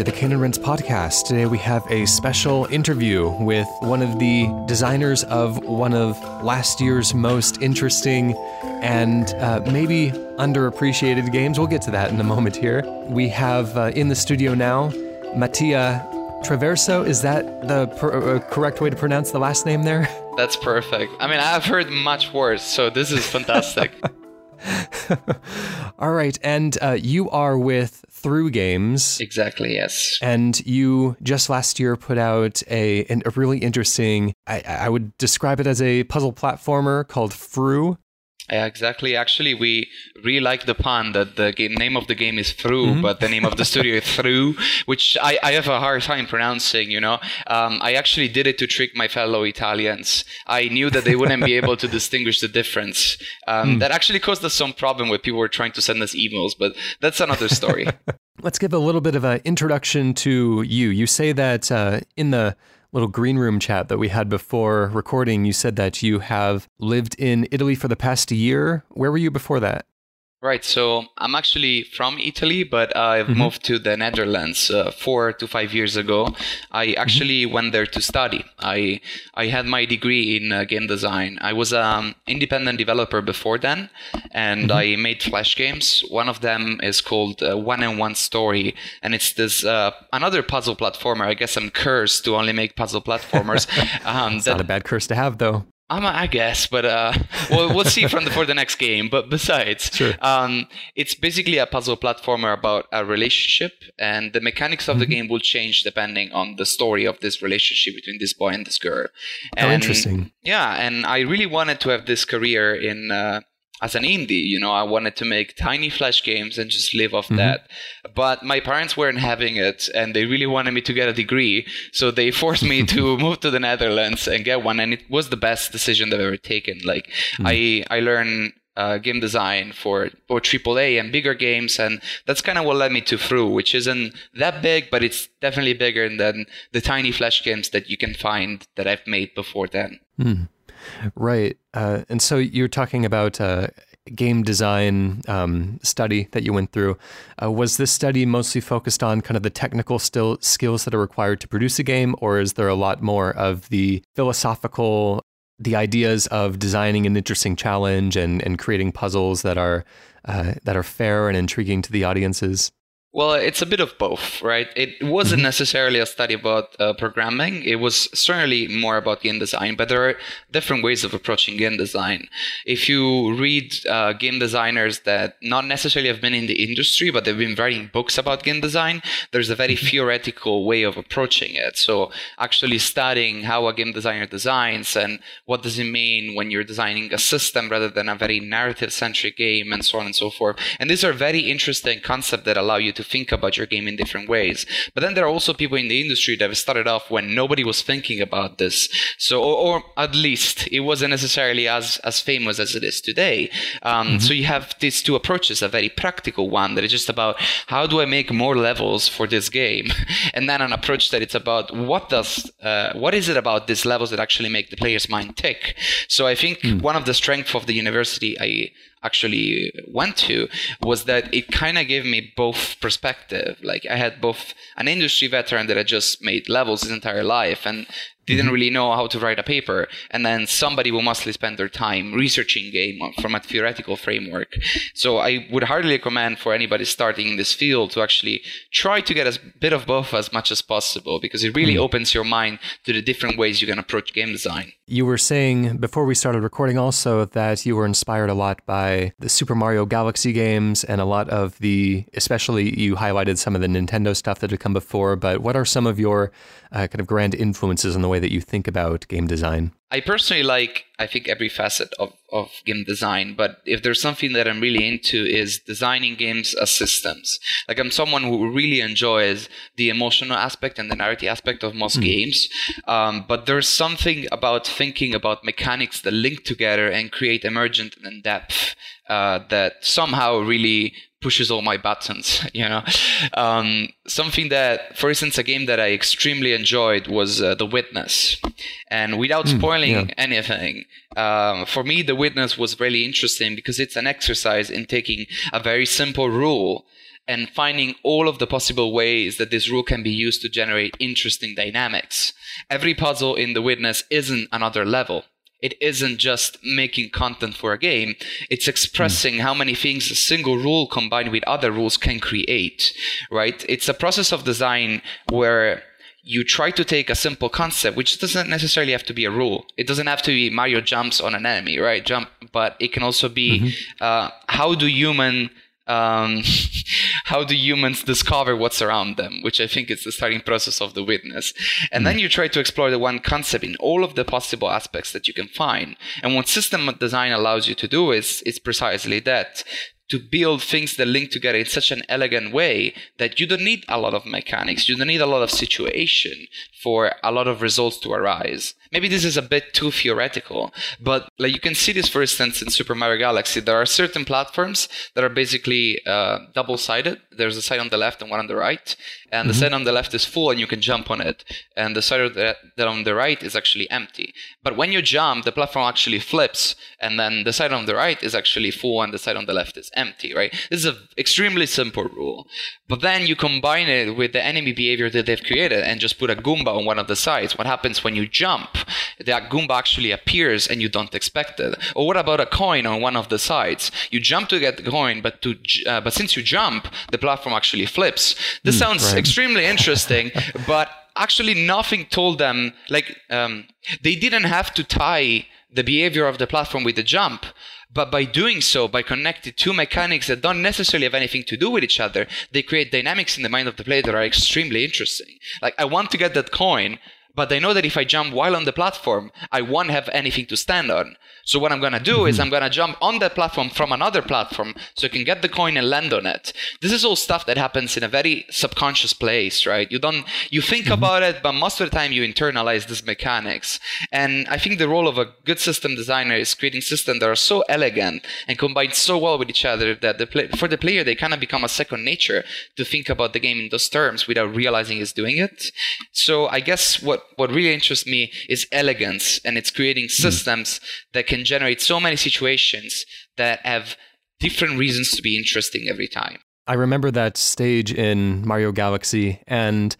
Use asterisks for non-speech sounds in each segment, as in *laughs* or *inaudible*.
Hello and welcome to the Cane and Rinse podcast. Today we have a special interview with one of the designers of one of last year's most interesting and uh, maybe underappreciated games. We'll get to that in a moment here. We have uh, in the studio now Mattia Traverso. Is that the per- uh, correct way to pronounce the last name there? *laughs* That's perfect. I mean, I've heard much worse, so this is fantastic. *laughs* All right, and uh, you are with Through Games. Exactly, yes. And you just last year put out a, a really interesting, I, I would describe it as a puzzle platformer called Fru. Yeah, exactly. Actually, we really like the pun that the game, name of the game is Fru, mm-hmm. but the name of the studio is Through, which I, I have a hard time pronouncing. You know, um, I actually did it to trick my fellow Italians. I knew that they wouldn't be able to *laughs* distinguish the difference. Um, mm. That actually caused us some problem when people were trying to send us emails, but that's another story. *laughs* Let's give a little bit of an introduction to you. You say that uh, in the little green room chat that we had before recording, you said that you have lived in Italy for the past year. Where were you before that? Right. So I'm actually from Italy, but I've mm-hmm. moved to the Netherlands uh, four to five years ago. I mm-hmm. actually mm-hmm. went there to study. I I had my degree in uh, game design. I was an um, independent developer before then, and mm-hmm. I made flash games. One of them is called uh, One and One Story, and it's this uh, another puzzle platformer. I guess I'm cursed to only make puzzle platformers. *laughs* Um, it's that, not a bad curse to have, though. Um, I guess, but uh, *laughs* well, we'll see from the, for the next game. But besides, sure. um, it's basically a puzzle platformer about a relationship, and the mechanics of mm-hmm. the game will change depending on the story of this relationship between this boy and this girl. And, oh, interesting. Yeah, and I really wanted to have this career in uh, as an indie. You know, I wanted to make tiny flash games and just live off mm-hmm. that. But my parents weren't having it and they really wanted me to get a degree. So they *laughs* forced me to *laughs* move to the Netherlands and get one. And it was the best decision they've ever taken. Like mm-hmm. I, I learned uh, game design for both AAA and bigger games, and that's kind of what led me to Fru, which isn't that big, but it's definitely bigger than the tiny flash games that you can find that I've made before then. Mm. Right. Uh, and so you're talking about uh, game design um, study that you went through. Uh, was this study mostly focused on kind of the technical still skills that are required to produce a game, or is there a lot more of the philosophical, the ideas of designing an interesting challenge and, and creating puzzles that are uh, that are fair and intriguing to the audiences? Well, it's a bit of both, right? It wasn't mm-hmm. necessarily a study about uh, programming. It was certainly more about game design, but there are different ways of approaching game design. If you read uh, game designers that not necessarily have been in the industry, but they've been writing books about game design, there's a very mm-hmm. theoretical way of approaching it. So actually studying how a game designer designs and what does it mean when you're designing a system rather than a very narrative centric game and so on and so forth. And these are very interesting concepts that allow you to to think about your game in different ways. But then there are also people in the industry that have started off when nobody was thinking about this. So, or, or at least it wasn't necessarily as, as famous as it is today. Um, mm-hmm. So you have these two approaches, a very practical one that is just about how do I make more levels for this game? *laughs* and then an approach that it's about what does, uh, what is it about these levels that actually make the player's mind tick? So I think mm. one of the strengths of the university I, actually went to was that it kind of gave me both perspective. Like I had both an industry veteran that had just made levels his entire life and didn't mm-hmm. really know how to write a paper, and then somebody will mostly spend their time researching game from a theoretical framework. So I would hardly recommend for anybody starting in this field to actually try to get a bit of both as much as possible because it really mm-hmm. opens your mind to the different ways you can approach game design. You were saying before we started recording also that you were inspired a lot by the Super Mario Galaxy games and a lot of the, especially you highlighted some of the Nintendo stuff that had come before, but what are some of your uh, kind of grand influences in the way that you think about game design? I personally like, I think, every facet of, of game design, but if there's something that I'm really into is designing games as systems. Like I'm someone who really enjoys the emotional aspect and the narrative aspect of most mm. games, um, but there's something about thinking about mechanics that link together and create emergent and depth uh, that somehow really pushes all my buttons *laughs* you know um, something that for instance a game that i extremely enjoyed was uh, the witness and without mm, spoiling yeah. anything um, for me the witness was really interesting because it's an exercise in taking a very simple rule and finding all of the possible ways that this rule can be used to generate interesting dynamics. Every puzzle in The Witness isn't another level. It isn't just making content for a game, it's expressing mm. how many things a single rule combined with other rules can create, right? It's a process of design where you try to take a simple concept, which doesn't necessarily have to be a rule. It doesn't have to be Mario jumps on an enemy, right? Jump, but it can also be mm-hmm. uh, how do human um, *laughs* how do humans discover what's around them, which I think is the starting process of the witness. And mm. then you try to explore the one concept in all of the possible aspects that you can find. And what system design allows you to do is, is precisely that to build things that link together in such an elegant way that you don't need a lot of mechanics, you don't need a lot of situation for a lot of results to arise. Maybe this is a bit too theoretical, but like you can see this, for instance, in Super Mario Galaxy. There are certain platforms that are basically uh, double-sided. There's a side on the left and one on the right, and mm-hmm. the side on the left is full and you can jump on it, and the side that, on the right is actually empty. But when you jump, the platform actually flips, and then the side on the right is actually full and the side on the left is empty. Empty, right? This is an extremely simple rule, but then you combine it with the enemy behavior that they've created and just put a Goomba on one of the sides. What happens when you jump? that Goomba actually appears and you don't expect it. Or what about a coin on one of the sides? You jump to get the coin, but to uh, but since you jump, the platform actually flips. This mm, sounds right. extremely *laughs* interesting, but actually nothing told them like um, they didn't have to tie the behavior of the platform with the jump but by doing so, by connecting two mechanics that don't necessarily have anything to do with each other, they create dynamics in the mind of the player that are extremely interesting. Like, I want to get that coin, but I know that if I jump while on the platform, I won't have anything to stand on. So what I'm going to do mm-hmm. is I'm going to jump on that platform from another platform so I can get the coin and land on it. This is all stuff that happens in a very subconscious place, right? You don't, you think mm-hmm. about it, but most of the time you internalize these mechanics. And I think the role of a good system designer is creating systems that are so elegant and combined so well with each other that the play, for the player, they kind of become a second nature to think about the game in those terms without realizing he's doing it. So I guess what, what really interests me is elegance and it's creating mm. systems that can can generate so many situations that have different reasons to be interesting every time. I remember that stage in Mario Galaxy and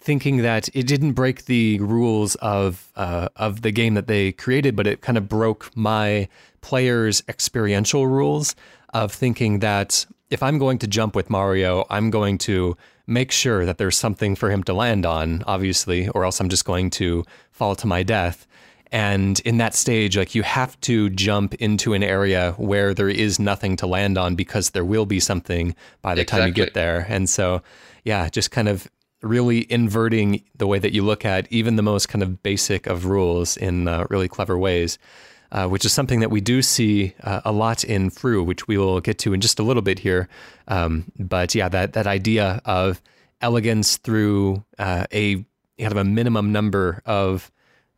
thinking that it didn't break the rules of uh, of the game that they created, but it kind of broke my players' experiential rules of thinking that if I'm going to jump with Mario, I'm going to make sure that there's something for him to land on, obviously, or else I'm just going to fall to my death. And in that stage, like you have to jump into an area where there is nothing to land on because there will be something by the exactly. time you get there. And so, yeah, just kind of really inverting the way that you look at even the most kind of basic of rules in uh, really clever ways. Uh, which is something that we do see uh, a lot in Fru, which we will get to in just a little bit here. Um, but yeah, that that idea of elegance through uh, a kind of a minimum number of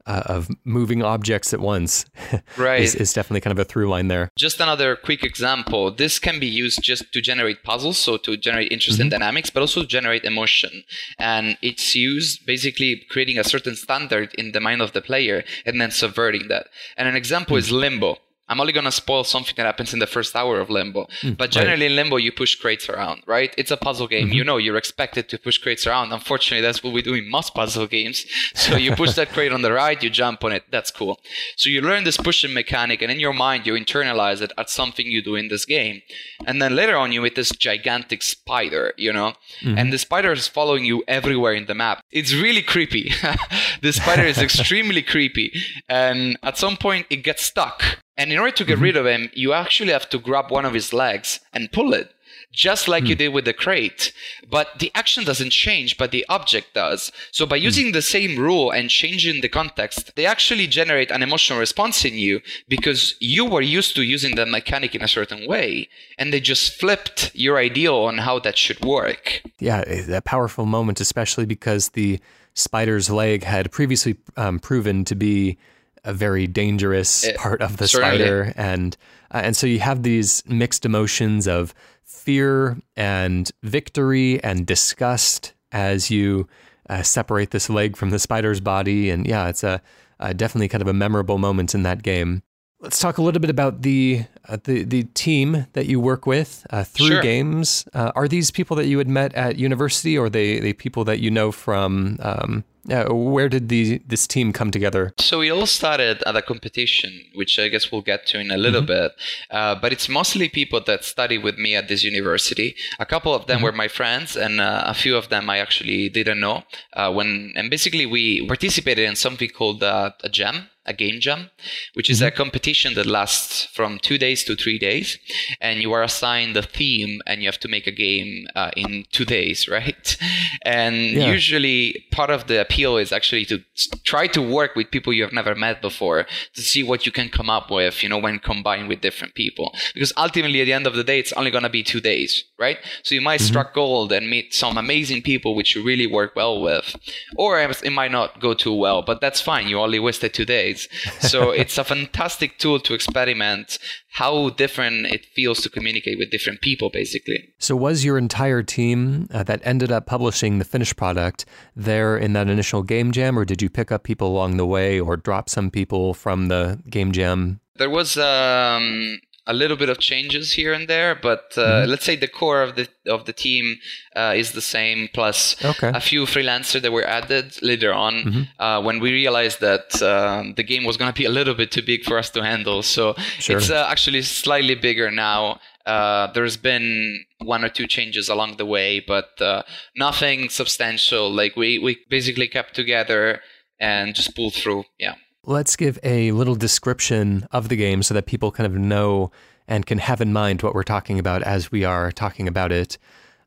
uh, of moving objects at once *laughs* right. is, is, definitely kind of a through line there. Just another quick example. This can be used just to generate puzzles so to generate interesting mm-hmm. dynamics but also generate emotion. And it's used basically creating a certain standard in the mind of the player and then subverting that. And an example mm-hmm. is limbo I'm only gonna spoil something that happens in the first hour of Limbo. Mm, but generally right. in Limbo, you push crates around, right? It's a puzzle game. Mm-hmm. You know, you're expected to push crates around. Unfortunately, that's what we do in most puzzle games. *laughs* So you push that crate on the right, you jump on it. That's cool. So you learn this pushing mechanic, and in your mind, you internalize it as something you do in this game. And then later on, you meet this gigantic spider, you know, mm-hmm. and the spider is following you everywhere in the map. It's really creepy. *laughs* the spider is *laughs* extremely creepy, and at some point, it gets stuck and in order to get mm-hmm. rid of him, you actually have to grab one of his legs and pull it, just like mm. you did with the crate. But the action doesn't change, but the object does. So by hmm. using mm. the same rule and changing the context, they actually generate an emotional response in you because you were used to using the mechanic in a certain way, and they just flipped your idea on how that should work. Yeah, a powerful moment, especially because the spider's leg had previously um, proven to be a very dangerous it, part of the certainly. spider, and uh, and so you have these mixed emotions of fear and victory and disgust as you uh, separate this leg from the spider's body, and yeah, it's a, a definitely kind of a memorable moment in that game. Let's talk a little bit about the uh, the the team that you work with uh, through Sure. games uh, are these people that you had met at university, or they they people that you know from? Um, uh, where did the this team come together? So it all started at a competition, which I guess we'll get to in a little bit. Uh, but it's mostly people that study with me at this university. A couple of them were my friends, and uh, a few of them I actually didn't know. Uh, when and basically we participated in something called uh, a jam, a game jam, which is a competition that lasts from two days to three days, and you are assigned a theme, and you have to make a game uh, in two days, *laughs* right? And Yeah. usually part of the appeal is actually to try to work with people you have never met before to see what you can come up with, you know, when combined with different people. Because ultimately, at the end of the day, it's only going to be two days, right? So you might strike gold and meet some amazing people which you really work well with, or it might not go too well, but that's fine. You only wasted two days. So *laughs* it's a fantastic tool to experiment how different it feels to communicate with different people, basically. So was your entire team uh, that ended up publishing the finished product there in that initial game jam, or did you pick up people along the way, or drop some people from the game jam? There was um, a little bit of changes here and there, but uh, let's say the core of the of the team uh, is the same. Plus Okay. a few freelancers that were added later on uh, when we realized that um, the game was going to be a little bit too big for us to handle. So Sure. it's uh, actually slightly bigger now. Uh, there's been one or two changes along the way, but uh, nothing substantial. Like we, we basically kept together and just pulled through. Yeah. Let's give a little description of the game so that people kind of know and can have in mind what we're talking about as we are talking about it.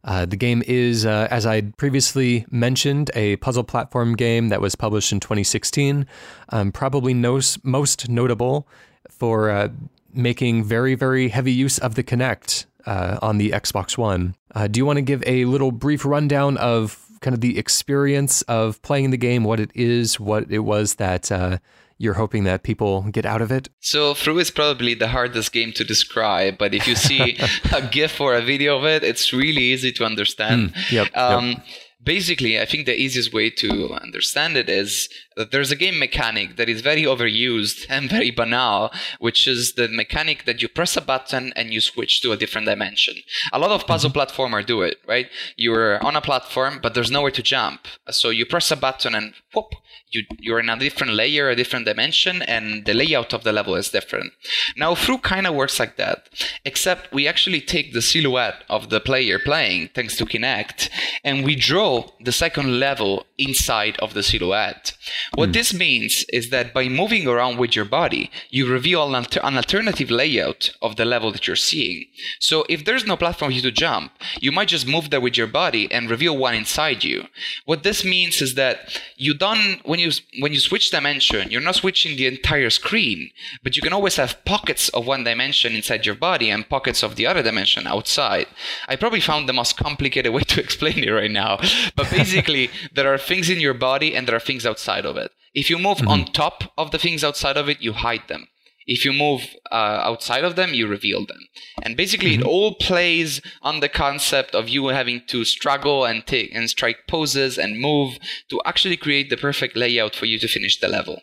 Uh, the game is, uh, as I previously mentioned, a puzzle platform game that was published in 2016. Um, probably nos- most notable for uh, making very, very heavy use of the Kinect uh, on the Xbox One. Uh, do you want to give a little brief rundown of kind of the experience of playing the game, what it is, what it was that uh, you're hoping that people get out of it? So Fru is probably the hardest game to describe, but if you see *laughs* a GIF or a video of it, it's really easy to understand. yep, yep. Um, Basically, I think the easiest way to understand it is that there's a game mechanic that is very overused *laughs* and very banal, which is the mechanic that you press a button and you switch to a different dimension. A lot of mm-hmm. puzzle platformer do it, right? You're on a platform, but there's nowhere to jump. So you press a button and whoop, you, you're in a different layer, a different dimension, and the layout of the level is different. Now, Fru kind of works like that, except we actually take the silhouette of the player playing, thanks to Kinect, and we draw the second level inside of the silhouette. What hmm. this means is that by moving around with your body, you reveal an, alter- an alternative layout of the level that you're seeing. So if there's no platform for you to jump, you might just move there with your body and reveal one inside you. What this means is that you don't when you when you switch dimension, you're not switching the entire screen, but you can always have pockets of one dimension inside your body and pockets of the other dimension outside. I probably found the most complicated way *laughs* to explain it right now, but basically there are things in your body and there are things outside of it. If you move on mm-hmm. top of the things outside of it, you hide them. If you move uh, outside of them, you reveal them. And basically, it mm-hmm. all plays on the concept of you having to struggle and take and strike poses and move to actually create the perfect layout for you to finish the level.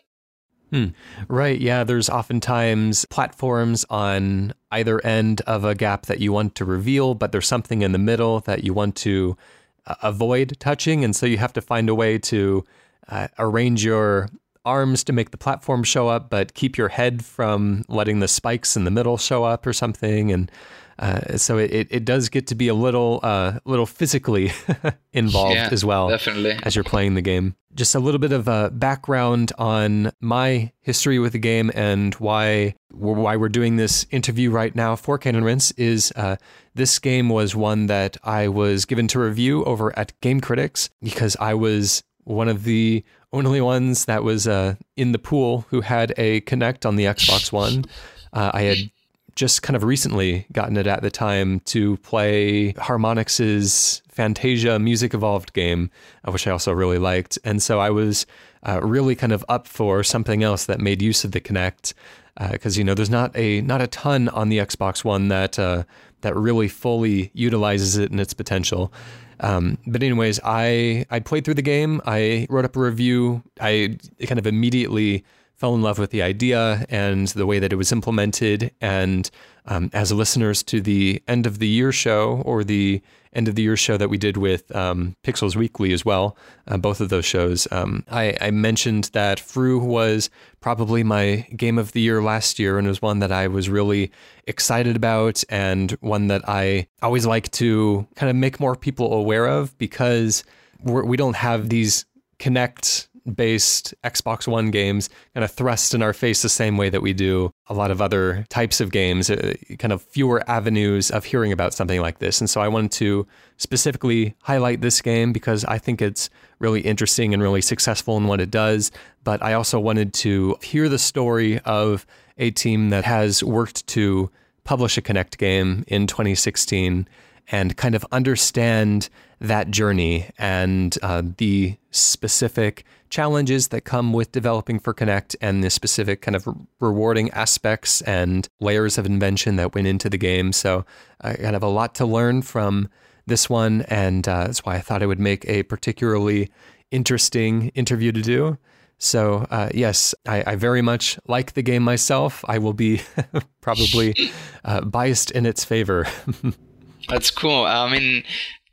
Hmm. Right. Yeah. There's oftentimes platforms on either end of a gap that you want to reveal, but there's something in the middle that you want to uh, avoid touching. And so you have to find a way to uh, arrange your arms to make the platform show up, but keep your head from letting the spikes in the middle show up or something. And uh, so it, it, does get to be a little, uh, little physically *laughs* involved Yeah, as well definitely. as you're playing the game. Just a little bit of a background on my history with the game and why why we're doing this interview right now for Cane and Rinse is uh, this game was one that I was given to review over at Game Critics because I was one of the only ones that was uh, in the pool who had a Kinect on the Xbox One. Uh, I had just kind of recently gotten it at the time to play Harmonix's Fantasia Music Evolved game, uh, which I also really liked. And so I was uh, really kind of up for something else that made use of the Kinect, because you know there's not a not a ton on the Xbox One that uh, that really fully utilizes it in its potential. Um, but anyways, I I played through the game. I wrote up a review. I kind of immediately fell in love with the idea and the way that it was implemented. And um, as listeners to the end of the year show or the end of the year show that we did with um, Pixels Weekly as well, uh, both of those shows, um, I, I, mentioned that Fru was probably my game of the year last year and was one that I was really excited about and one that I always like to kind of make more people aware of because we're, we do not have these Kinect based Xbox One games kind of thrust in our face the same way that we do a lot of other types of games, uh, kind of fewer avenues of hearing about something like this. And so I wanted to specifically highlight this game because I think it's really interesting and really successful in what it does. But I also wanted to hear the story of a team that has worked to publish a Kinect game in 2016 and kind of understand that journey and uh, the specific challenges that come with developing for Kinect and the specific kind of rewarding aspects and layers of invention that went into the game. So, I kind of a lot to learn from this one, and uh, that's why I thought it would make a particularly interesting interview to do. So, uh, yes, I, I, very much like the game myself. I will be *laughs* probably uh, biased in its favor. *laughs* That's cool. I mean,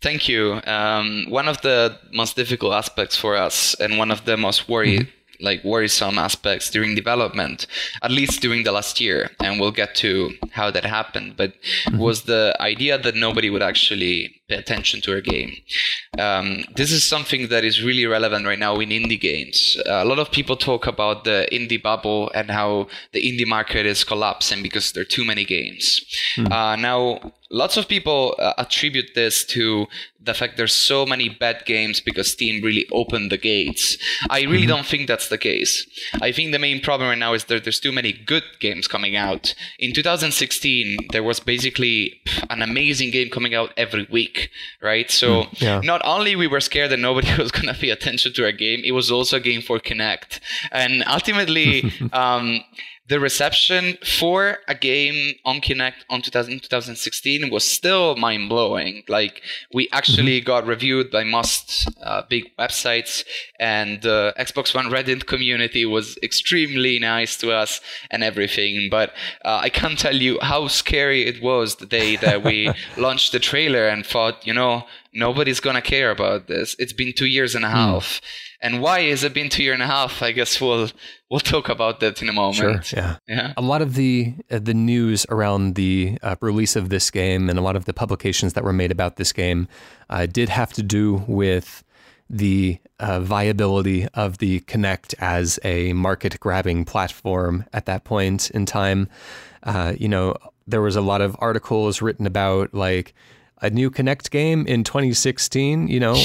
Thank you. Um, one of the most difficult aspects for us, and one of the most worry, mm-hmm. like worrisome aspects during development, at least during the last year, and we'll get to how that happened, but mm-hmm. was the idea that nobody would actually pay attention to our game. Um, this is something that is really relevant right now in indie games. Uh, a lot of people talk about the indie bubble and how the indie market is collapsing because there are too many games. Mm-hmm. Uh, now, lots of people uh, attribute this to the fact there's so many bad games because Steam really opened the gates. I really mm-hmm. don't think that's the case. I think the main problem right now is that there's too many good games coming out. In 2016, there was basically an amazing game coming out every week, *laughs* right? So mm, yeah. not only we were scared that nobody *laughs* was going to pay attention to our game, it was also a game for Kinect. And ultimately, *laughs* um, the reception for a game on Kinect on 2000, 2016 was still mind blowing. Like we actually mm-hmm. got reviewed by most uh, big websites, and the Xbox One Reddit community was extremely nice to us and everything. But uh, I can't tell you how scary it was the day that we *laughs* launched the trailer and thought, you know, nobody's gonna care about this. It's been two years and a hmm. half. Mm. And why has it been two year and a half? I guess we'll we'll talk about that in a moment. Sure. Yeah. Yeah. A lot of the uh, the news around the uh, release of this game and a lot of the publications that were made about this game uh, did have to do with the uh, viability of the Kinect as a market grabbing platform at that point in time. Uh, you know, there was a lot of articles written about like a new Kinect game in 2016. You know,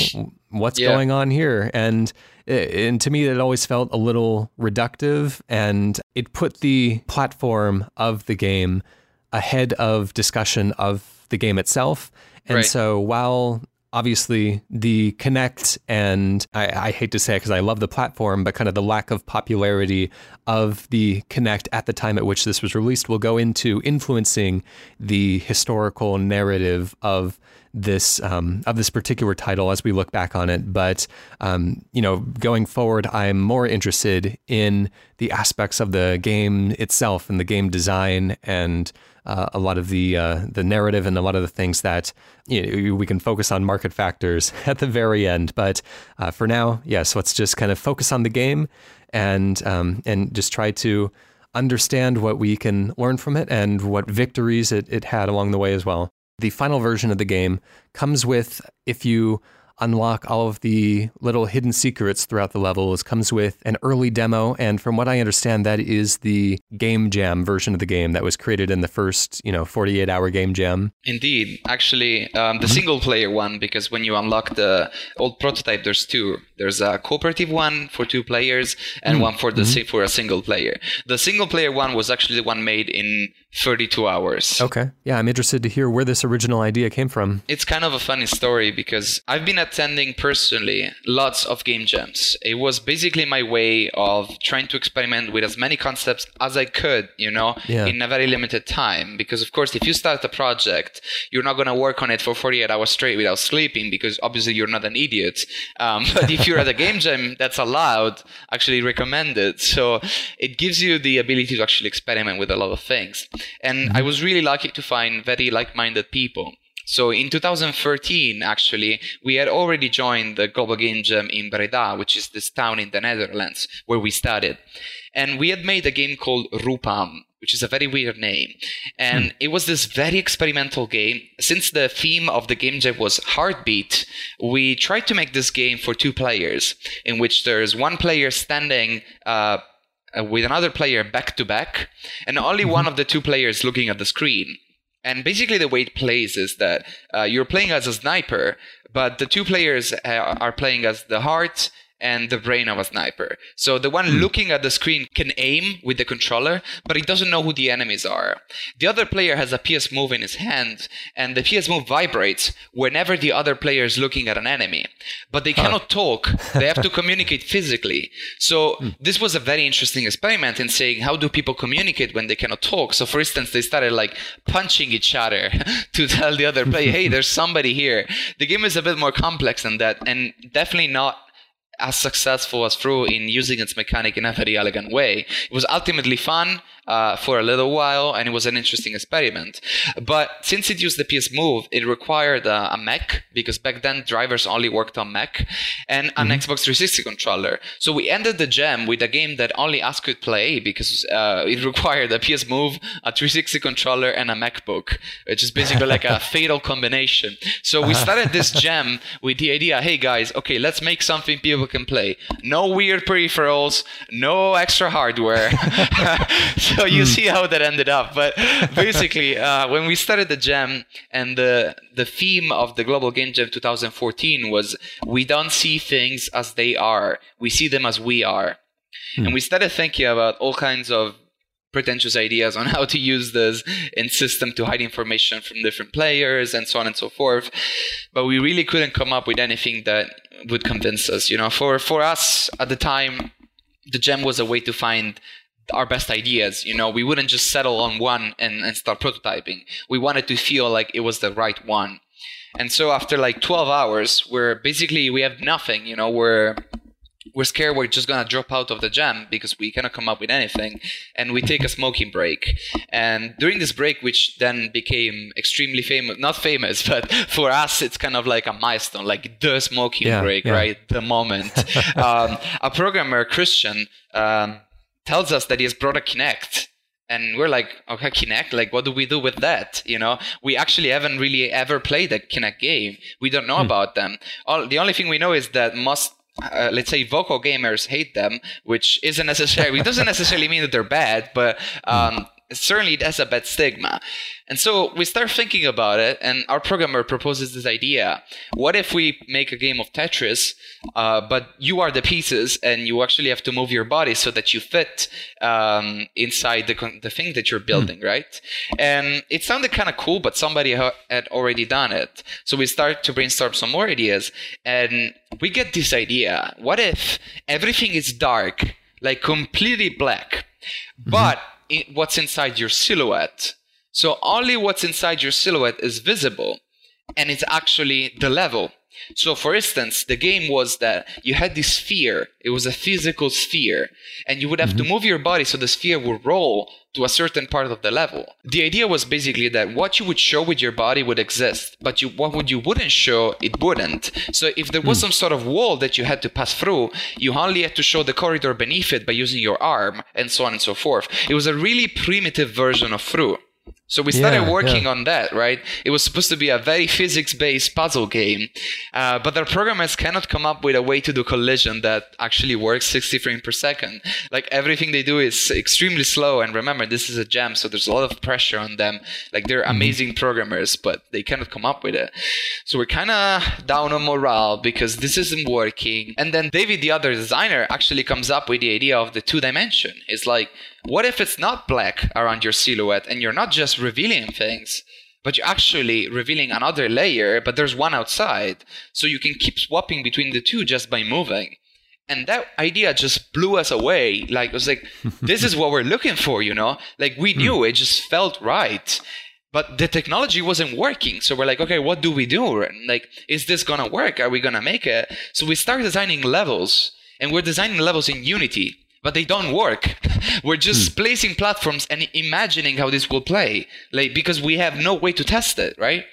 what's yeah. going on here? And uh, and to me, it always felt a little reductive, and it put the platform of the game ahead of discussion of the game itself. And right. so while obviously the Kinect and I, I hate to say it because I love the platform, but kind of the lack of popularity of the Kinect at the time at which this was released will go into influencing the historical narrative of this um, of this particular title as we look back on it. But um, you know, going forward, I'm more interested in the aspects of the game itself and the game design and uh, a lot of the uh, the narrative and a lot of the things that you know, we can focus on market factors *laughs* at the very end. But uh, for now, yes, let's just kind of focus on the game and um, and just try to understand what we can learn from it and what victories it, it had along the way as well. The final version of the game comes with, if you unlock all of the little hidden secrets throughout the levels comes with an early demo and from what i understand that is the game jam version of the game that was created in the first you know 48 hour game jam indeed actually um, the mm-hmm. single player one because when you unlock the old prototype there's two there's a cooperative one for two players and mm-hmm. one for the mm-hmm. for a single player the single player one was actually the one made in 32 hours. Okay. Yeah, I'm interested to hear where this original idea came from. It's kind of a funny story because I've been attending personally lots of game jams. It was basically my way of trying to experiment with as many concepts as I could, you know, Yeah. in a very limited time. Because, of course, if you start a project, you're not going to work on it for 48 hours straight without sleeping because obviously you're not an idiot. Um, *laughs* but if you're at a game jam that's allowed, actually recommended. So it gives you the ability to actually experiment with a lot of things. And I was really lucky to find very like minded people. So in 2013, actually, we had already joined the Global Game Jam in Breda, which is this town in the Netherlands where we studied. And we had made a game called Rupam, which is a very weird name. And it was this very experimental game. Since the theme of the game jam was heartbeat, we tried to make this game for two players, in which there's one player standing uh, uh, with another player back to back, and only one of the two players looking at the screen. And basically, the way it plays is that uh, you're playing as a sniper, but the two players uh, are playing as the heart and the brain of a sniper. So the one hmm. looking at the screen can aim with the controller, but he doesn't know who the enemies are. The other player has a PS Move in his hand, and the PS Move vibrates whenever the other player is looking at an enemy. But they cannot talk, they have to *laughs* communicate physically. So hmm. this was a very interesting experiment in saying how do people communicate when they cannot talk. So for instance, they started like punching each other *laughs* to tell the other player, hey, there's somebody here. The game is a bit more complex than that, and definitely not as successful as Fru in using its mechanic in a very elegant way. It was ultimately fun uh, for a little while, and it was an interesting experiment. But since it used the PS Move, it required a, a Mac because back then drivers only worked on Mac and an Xbox 360 controller. So we ended the jam with a game that only us could play because uh, it *laughs* required a PS Move, a 360 controller, and a MacBook, which is basically like a *laughs* fatal combination. So we *laughs* started this jam with the idea, hey guys, okay, let's make something people can play. No weird peripherals, no extra hardware. so you see how that ended up. But basically, uh, when we started the jam, and the the theme of the Global Game Jam 2014 was we don't see things as they are, we see them as we are. And we started thinking about all kinds of pretentious ideas on *laughs* how to use this in system to hide information from different players and so on and so forth. But we really couldn't come up with anything that would convince us you know. For for us at the time the gem was a way to find our best ideas you know we wouldn't just settle on one and, and start prototyping. We wanted to feel like it was the right one. And so after like 12 hours we're basically we have nothing you know we're we're scared we're just gonna drop out of the jam because we cannot come up with anything and we take a smoking break. And during this break which then became extremely famous not famous *laughs* but for us it's kind of like a milestone like the smoking Yeah, break yeah. right? The moment. *laughs* Um, a programmer christian um, tells us that he has brought a kinect. And we're like okay kinect like what do we do with that? You know we actually haven't really ever played a kinect game. We don't know about them. All, the only thing we know is that most uh, let's say vocal gamers hate them which isn't necessarily it doesn't necessarily mean that they're bad but um, certainly it has a bad stigma. And so we start thinking about it and our programmer proposes this idea. What if we make a game of tetris uh, but you are the pieces and you actually have to move your body so that you fit um, inside the, con- the thing that you're building right? And it sounded kind of cool but somebody ha- had already done it. So we start to brainstorm some more ideas and we get this idea. What if everything is dark like completely black but i what's inside your silhouette so only what's inside your silhouette is visible and it's actually the level. So, for instance, the game was that you had this sphere, it was a physical sphere, and you would have to mm-hmm. move your body so the sphere would roll to a certain part of the level. The idea was basically that what you would show with your body would exist, but you, what would you wouldn't show, it wouldn't. So, if there was hmm. some sort of wall that you had to pass through, you only had to show the corridor beneath it by using your arm, and so on and so forth. It was a really primitive version of Fru. So we started Yeah, working yeah. on that, right? It was supposed to be a very physics-based puzzle game, uh, but our programmers cannot come up with a way to do collision that actually works 60 frames per second. Like everything they do is extremely slow. And remember, this is a jam, so there's a lot of pressure on them. Like they're amazing programmers, but they cannot come up with it. So we're kind of down on morale because this isn't working. And then David, the other designer, actually comes up with the idea of the two dimension. It's like, what if it's not black around your silhouette and you're not just revealing things, but you're actually revealing another layer, but there's one outside. So you can keep swapping between the two just by moving. And that idea just blew us away. Like, it was like, *laughs* this is what we're looking for, you know? Like, we hmm. knew it just felt right. But the technology wasn't working. So we're like, okay, what do we do? And like, is this gonna work? Are we gonna make it? So we start designing levels. And we're designing levels in Unity but they don't work. *laughs* We're just hmm. placing platforms and imagining how this will play, like because we have no way to test it, right?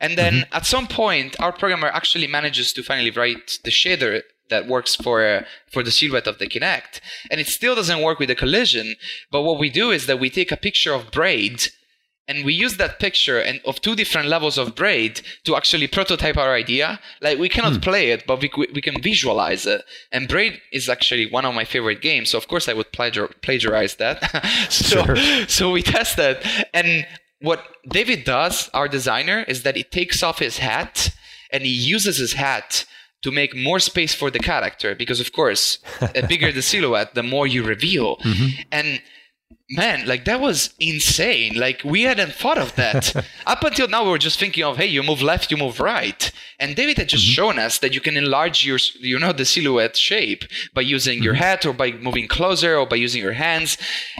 And then mm-hmm. at some point, our programmer actually manages to finally write the shader that works for for the silhouette of the Kinect, and it still doesn't work with the collision. But what we do is that we take a picture of Braid and we use that picture and of two different levels of braid to actually prototype our idea. Like we cannot hmm. play it but we, we can visualize it. And braid is actually one of my favorite games. So of course i would plagiar- plagiarize that. *laughs* So Sure. so we test that and what david does our designer is that he takes off his hat and he uses his hat to make more space for the character. Because of course the bigger the *laughs* silhouette the more you reveal. Mm-hmm. And man like that was insane. Like we hadn't thought of that. *laughs* Up until now we were just thinking of hey you move left you move right. And david had just mm-hmm. shown us that you can enlarge your you know the silhouette shape by using your mm-hmm. hat or by moving closer or by using your hands.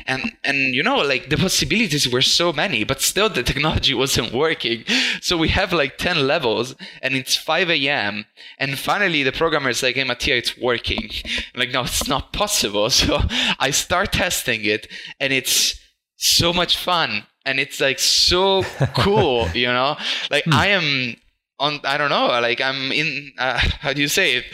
And and you know like the possibilities were so many but still the technology *laughs* wasn't working. So we have like 10 levels and it's 5 a.m and finally the programmer is like hey mattia it's working. I'm like no it's not possible. *laughs* So i start testing it and it's so much fun and it's like so *laughs* cool you know? Like i am on i don't know like i'm in uh, how do you say it?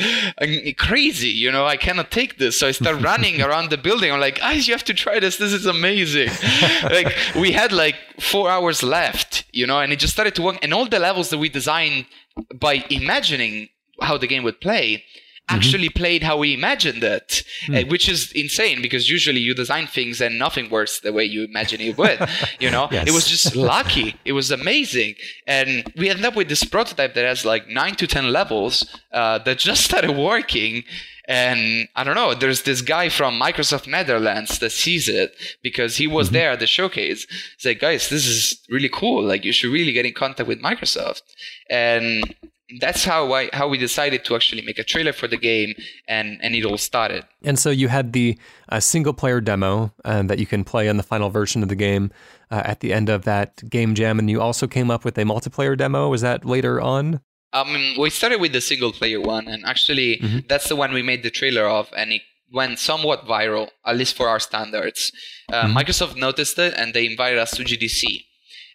I'm crazy you know? I cannot take this. So i start *laughs* running around the building. I'm like guys you have to try this. This is amazing. *laughs* Like we had like four hours left you know? And it just started to work. And all the levels that we designed by imagining how the game would play actually played how we imagined it, uh, which is insane because usually you design things and nothing works the way you imagine it would. *laughs* You know, Yes. it was just lucky. It was amazing, and we end up with this prototype that has like nine to ten levels uh, that just started working. And I don't know, there's this guy from Microsoft Netherlands that sees it because he was there at the showcase. He's like, guys, this is really cool. Like, you should really get in contact with Microsoft. And that's how I how we decided to actually make a trailer for the game, and and it all started. And so you had the uh, single player demo um, that you can play on the final version of the game uh, at the end of that game jam, and you also came up with a multiplayer demo. Was that later on? Um, we started with the single player one, and actually that's the one we made the trailer of, and it went somewhat viral, at least for our standards. Uh, Microsoft noticed it, and they invited us to GDC.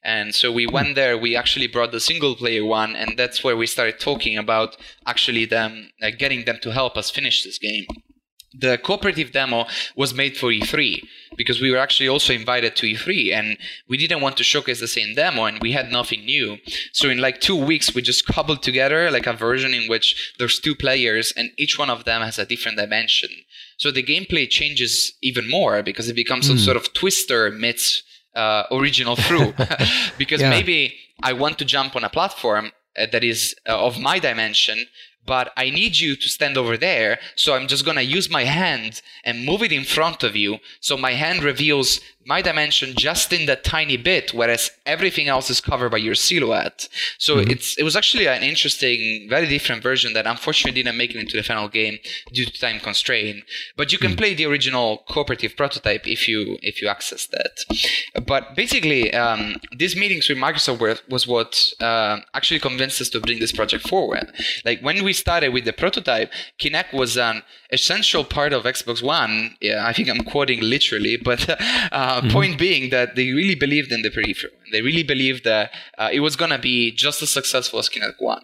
And so we went there. We actually brought the single player one, and that's where we started talking about actually them uh, getting them to help us finish this game. The cooperative demo was made for E3 because we were actually also invited to E3 and we didn't want to showcase the same demo and we had nothing new. So in like two weeks, we just cobbled together like a version in which there's two players and each one of them has a different dimension. So the gameplay changes even more because it becomes some sort of twister meets uh, original Fru. *laughs* *laughs* because Yeah. maybe I want to jump on a platform uh, that is uh, of my dimension, but I need you to stand over there. So I'm just gonna use my hand and move it in front of you. So my hand reveals my dimension just in that tiny bit, whereas everything else is covered by your silhouette. So it's it was actually an interesting, very different version that unfortunately didn't make it into the final game due to time constraint. But you can play the original cooperative prototype if you if you access that. But basically, um, these meetings with Microsoft were, was what uh, actually convinced us to bring this project forward. Like when we started with the prototype, Kinect was an essential part of Xbox One. Yeah, I think I'm quoting literally, but *laughs* uh, point being that they really believed in the peripheral. They really believed that uh, it was going to be just as successful as Kinect 1.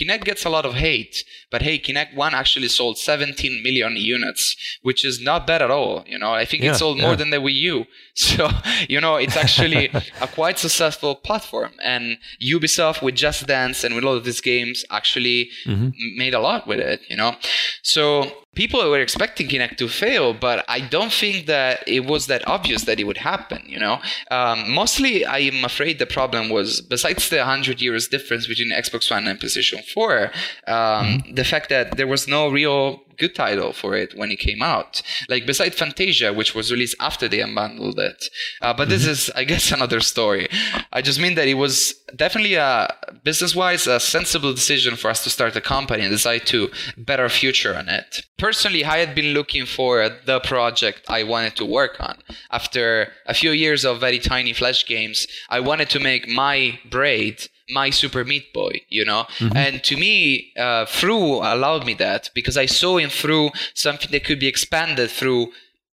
Kinect gets a lot of hate, but hey, Kinect 1 actually sold 17 million units, which is not bad at all. You know, I think yeah, it sold more than the Wii U. *laughs* So, you know, it's actually *laughs* a quite successful platform. And Ubisoft with Just Dance and with a lot of these games actually mm-hmm. made a lot with it, you know. So people were expecting Kinect to fail, but I don't think that it was that obvious that it would happen. You know, um, mostly I am afraid the problem was besides the hundred years difference between Xbox One and PlayStation Four, um, mm-hmm. the fact that there was no real good title for it when it came out. Like beside Fantasia, which was released after they unbundled it. Uh, but mm-hmm. this is, I guess, *laughs* another story. I just mean that it was definitely a business-wise a sensible decision for us to start a company and decide to bet our future on it. Personally, I had been looking for the project I wanted to work on. After a few years of very tiny flash games, I wanted to make my braid my Super Meat Boy, you know? Mm-hmm. And to me, uh, Fru allowed me that because I saw in Fru something that could be expanded through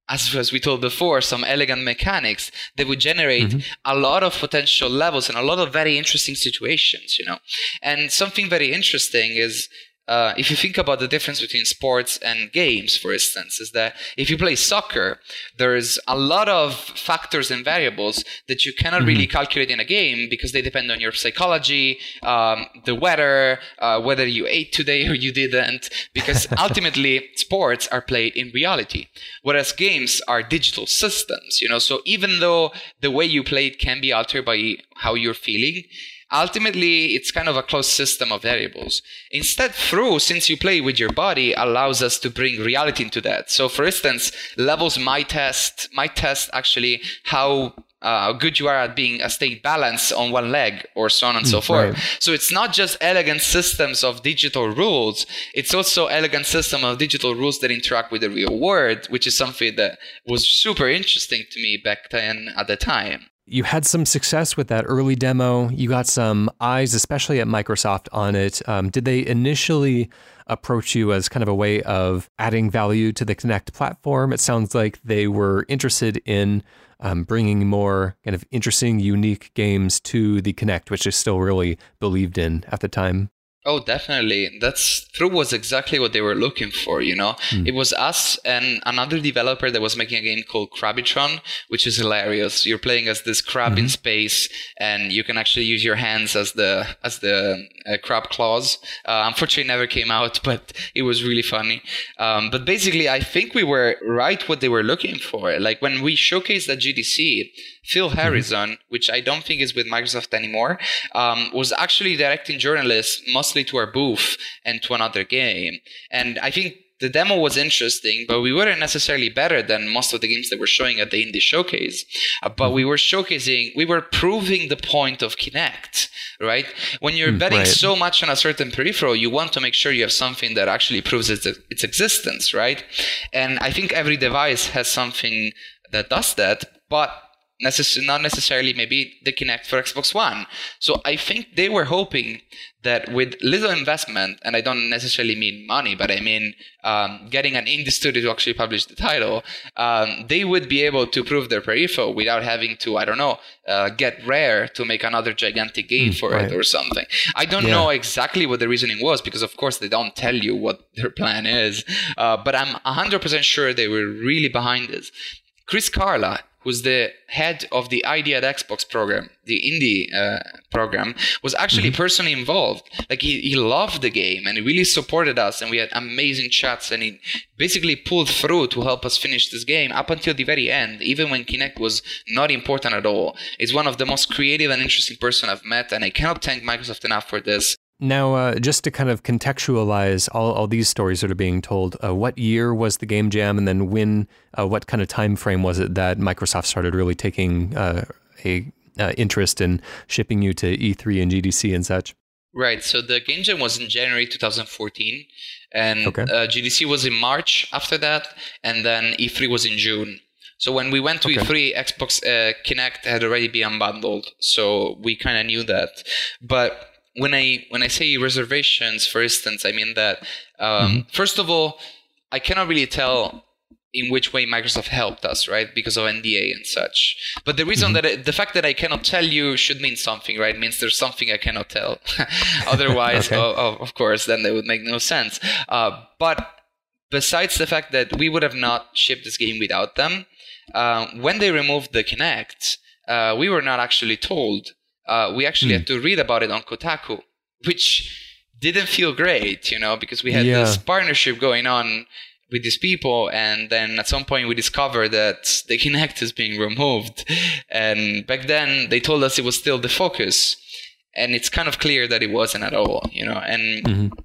as, as we told before, some elegant mechanics that would generate mm-hmm. a lot of potential levels and a lot of very interesting situations, you know. And something very interesting is uh, if you think about the difference between sports and games, for instance, is that if you play soccer, there's a lot of factors and variables that you cannot mm-hmm. really calculate in a game because they depend on your psychology, um, the weather, uh, whether you ate today or you didn't, because *laughs* ultimately sports are played in reality, whereas games are digital systems, you know, so even though the way you play it can be altered by how you're feeling, ultimately it's kind of a closed system of variables. Instead, Fru since you play with your body, allows us to bring reality into that. So for instance, levels might test might test actually how uh, good you are at being a state balance on one leg or so on and so mm, forth. Right. So it's not just elegant systems of digital rules, it's also elegant system of digital rules that interact with the real world, which is something that was super interesting to me back then at the time you had some success with that early demo. You got some eyes, especially at Microsoft, on it. Um, did they initially approach you as kind of a way of adding value to the Kinect platform? It sounds like they were interested in um, bringing more kind of interesting, unique games to the Kinect, which is still really believed in at the time. Oh, definitely. That's Fru was exactly what they were looking for, you know? Mm. It was us and another developer that was making a game called Crabitron, which is hilarious. You're playing as this crab mm-hmm. in space and you can actually use your hands as the as the uh, crab claws. Uh, unfortunately never came out, *laughs* but it was really funny. Um, but basically I think we were right what they were looking for. Like when we showcased at GDC, Phil mm-hmm. Harrison, mm-hmm. which I don't think is with Microsoft anymore, um, was actually directing journalists mostly to our booth and to another game. And I think the demo was interesting, but we weren't necessarily better than most of the games that were showing at the indie showcase. Uh, but mm-hmm. we were showcasing, we were proving the point of Kinect, right? When you're mm, betting right. so much on a certain peripheral, you want to make sure you have something that actually proves its, its existence, right? And I think every device has something that does that, but necess- not necessarily maybe the Kinect for Xbox One. So I think they were hoping that with little investment, and I don't necessarily mean money, but I mean um, getting an indie studio to actually publish the title, um, they would be able to prove their peripheral without having to, I don't know, uh, get Rare to make another gigantic game mm, for right. it or something. I don't yeah. know exactly what the reasoning was because, of course, they don't tell you what their plan is, uh, but I'm 100% sure they were really behind this. Chris Carla who's the head of the ID at Xbox program, the indie uh, program, was actually mm-hmm. personally involved. Like he, he loved the game and he really supported us, and we had amazing chats. And he basically pulled through to help us finish this game up until the very end, even when Kinect was not important at all. He's one of the most creative and interesting person I've met, and I cannot thank Microsoft enough for this. Now, uh, just to kind of contextualize all, all these stories that are being told, uh, what year was the game jam, and then when, uh, what kind of time frame was it that Microsoft started really taking uh, a uh, interest in shipping you to E3 and GDC and such? Right. So the game jam was in January 2014, and okay. Uh, GDC was in March after that, and then E3 was in June. So when we went to okay. E3, Xbox Kinect had already been unbundled, so we kind of knew that, but when I when I say reservations, for instance, I mean that um, mm-hmm. first of all, I cannot really tell in which way Microsoft helped us, right? Because of NDA and such. But the reason mm-hmm. that it, the fact that I cannot tell you should mean something, right? It means there's something I cannot tell. *laughs* Otherwise, okay. oh, oh, of course, then it would make no sense. Uh, but besides the fact that we would have not shipped this game without them, uh, when they removed the Kinect, uh, we were not actually told. Uh, we actually mm. had to read about it on Kotaku, which didn't feel great, you know, because we had yeah. this partnership going on with these people and then at some point we discovered that the *laughs* kinect is being removed and back then they told us it was still the focus and it's kind of clear that it wasn't at all you know and mm-hmm.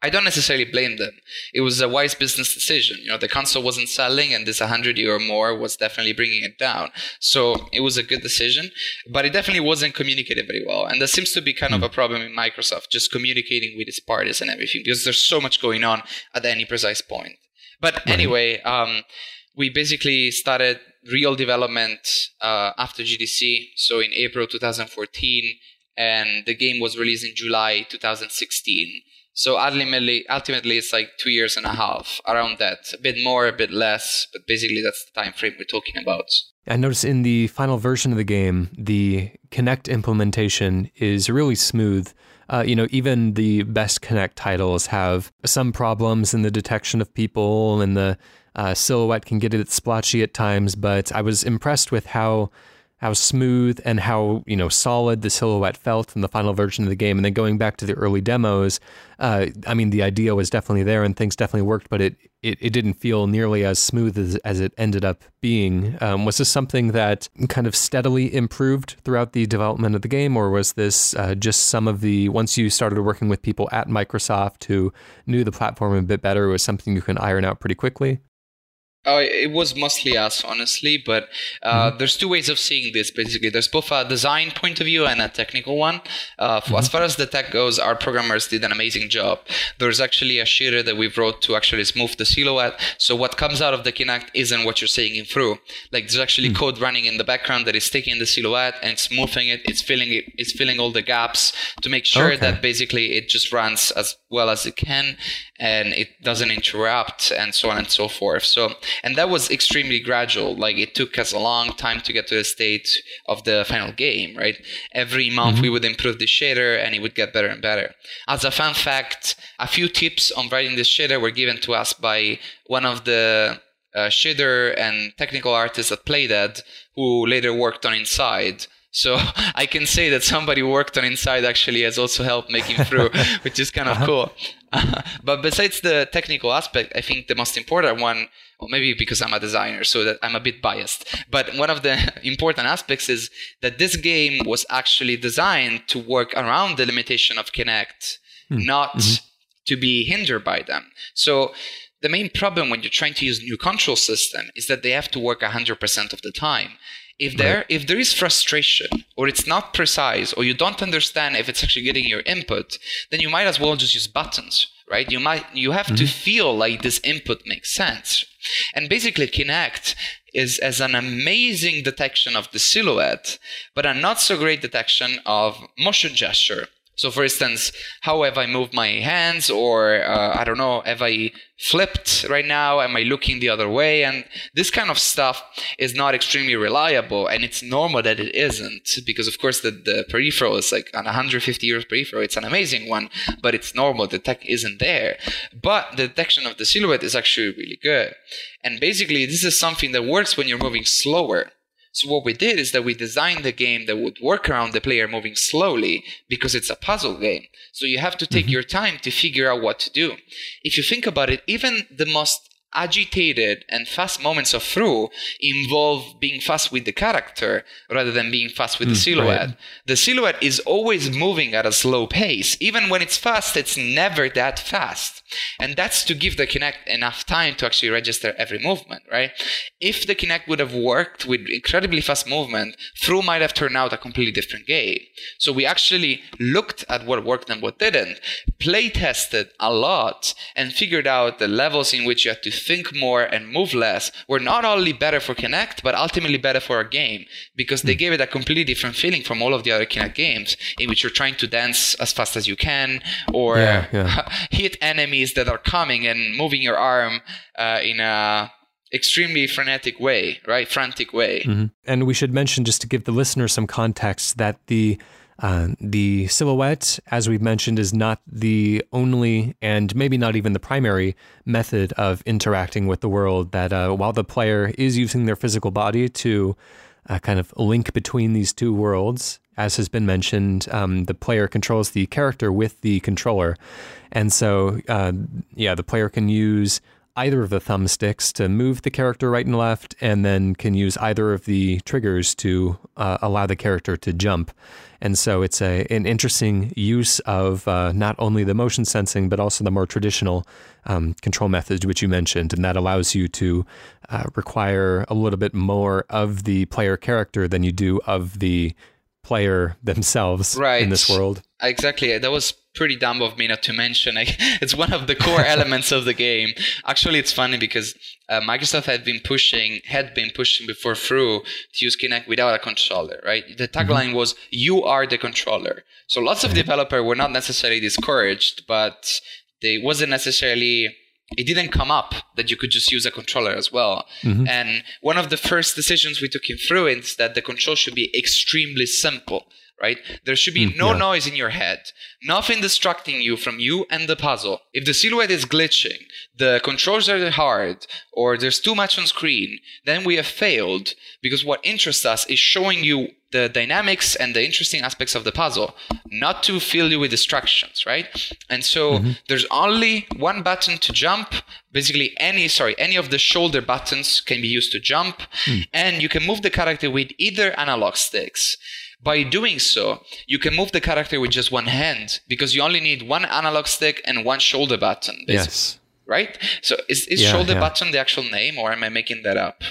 I don't necessarily blame them. It was a wise business decision. You know, the console wasn't selling, and this 100 euro more was definitely bringing it down. So it was a good decision, but it definitely wasn't communicated very well. And that seems to be kind of a problem in Microsoft, just communicating with its parties and everything, because there's so much going on at any precise point. But anyway, um, we basically started real development uh, after GDC, so in April 2014, and the game was released in July 2016. So ultimately, ultimately, it's like two years and a half around that. A bit more, a bit less, but basically that's the time frame we're talking about. I noticed in the final version of the game, the Kinect implementation is really smooth uh, you know, even the best Kinect titles have some problems in the detection of people, and the uh, silhouette can get a bit splotchy at times. But I was impressed with how how smooth and how you know solid the silhouette felt in the final version of the game. And then going back to the early demos, uh, I mean, the idea was definitely there and things definitely worked, but it it, it didn't feel nearly as smooth as, as it ended up being. Um, was this something that kind of steadily improved throughout the development of the game, or was this uh, just some of the once you started working with people at Microsoft who knew the platform a bit better, was something you can iron out pretty quickly? Oh, it was mostly us, honestly. But uh, mm-hmm. there's two ways of seeing this. Basically, there's both a design point of view and a technical one. Uh, mm-hmm. As far as the tech goes, our programmers did an amazing job. There's actually a shader that we wrote to actually smooth the silhouette. So what comes out of the Kinect isn't what you're seeing in Fru. Like there's actually mm-hmm. code running in the background that is taking the silhouette and smoothing it. It's filling it. It's filling all the gaps to make sure okay. that basically it just runs as well as it can and it doesn't interrupt and so on and so forth. So and that was extremely gradual like it took us a long time to get to the state of the final game right every month mm-hmm. we would improve the shader and it would get better and better as a fun fact a few tips on writing the shader were given to us by one of the uh, shader and technical artists at playdead who later worked on inside so *laughs* I can say that somebody worked on Inside actually has also helped making Fru, *laughs* which is kind of uh-huh. cool. *laughs* but besides the technical aspect, I think the most important one well, maybe because I'm a designer, so that I'm a bit biased. But one of the important aspects is that this game was actually designed to work around the limitation of Kinect, mm. not mm-hmm. to be hindered by them. So the main problem when you're trying to use new control system is that they have to work 100% of the time. If there right. if there is frustration or it's not precise or you don't understand if it's actually getting your input, then you might as well just use buttons right? You might you have mm-hmm. to feel like this input makes sense. And basically Kinect is as an amazing detection of the silhouette, but a not so great detection of motion gesture. So, for instance, how have I moved my hands, or uh, I don't know, have I flipped right now? Am I looking the other way? And this kind of stuff is not extremely reliable, and it's normal that it isn't, because of course the, the peripheral is like an 150 years peripheral. It's an amazing one, but it's normal. The tech isn't there. But the detection of the silhouette is actually really good. And basically, this is something that works when you're moving slower. So what we did is that we designed a game that would work around the player moving slowly because it's a puzzle game. So you have to take mm-hmm. your time to figure out what to do. If you think about it, even the most agitated and fast moments of Fru involve being fast with the character rather than being fast with mm, the silhouette. Right. The silhouette is always moving at a slow pace. Even when it's fast, it's never that fast. And that's to give the Kinect enough time to actually register every movement, right? If the Kinect would have worked with incredibly fast movement, Fru might have turned out a completely different game. So we actually looked at what worked and what didn't, play tested a lot, and figured out the levels in which you had to think more and move less were not only better for Kinect, but ultimately better for our game because they hmm. gave it a completely different feeling from all of the other Kinect games in which you're trying to dance as fast as you can or yeah, yeah. *laughs* hit enemies that are coming and moving your arm uh, in a extremely frenetic way, right? Frantic way. Mm-hmm. And we should mention, just to give the listener some context, that the uh, the silhouette, as we've mentioned, is not the only and maybe not even the primary method of interacting with the world. That uh, while the player is using their physical body to uh, kind of link between these two worlds, as has been mentioned, um, the player controls the character with the controller. And so, uh, yeah, the player can use either of the thumbsticks to move the character right and left, and then can use either of the triggers to uh, allow the character to jump. And so it's a an interesting use of uh, not only the motion sensing but also the more traditional um, control methods which you mentioned, and that allows you to uh, require a little bit more of the player character than you do of the player themselves right. in this world. Exactly. That was pretty dumb of me not to mention. I, *laughs* it's one of the core *laughs* elements of the game. Actually, it's funny because uh, Microsoft had been pushing, had been pushing before Fru to use Kinect without a controller, right? The mm-hmm. tagline was "You are the controller." So lots of developers were not necessarily discouraged, but they wasn't necessarily it didn't come up that you could just use a controller as well. Mm-hmm. And one of the first decisions we took in Fru is that the control should be extremely simple, right? There should be mm, no yeah. noise in your head, nothing distracting you from you and the puzzle. If the silhouette is glitching, the controls are hard, or there's too much on screen, then we have failed because what interests us is showing you the dynamics and the interesting aspects of the puzzle, not to fill you with distractions, right? And so mm-hmm. there's only one button to jump. Basically, any sorry, any of the shoulder buttons can be used to jump, mm. and you can move the character with either analog sticks. By doing so, you can move the character with just one hand because you only need one analog stick and one shoulder button. Basically. Yes. Right? So is, is yeah, shoulder yeah. button the actual name or am I making that up?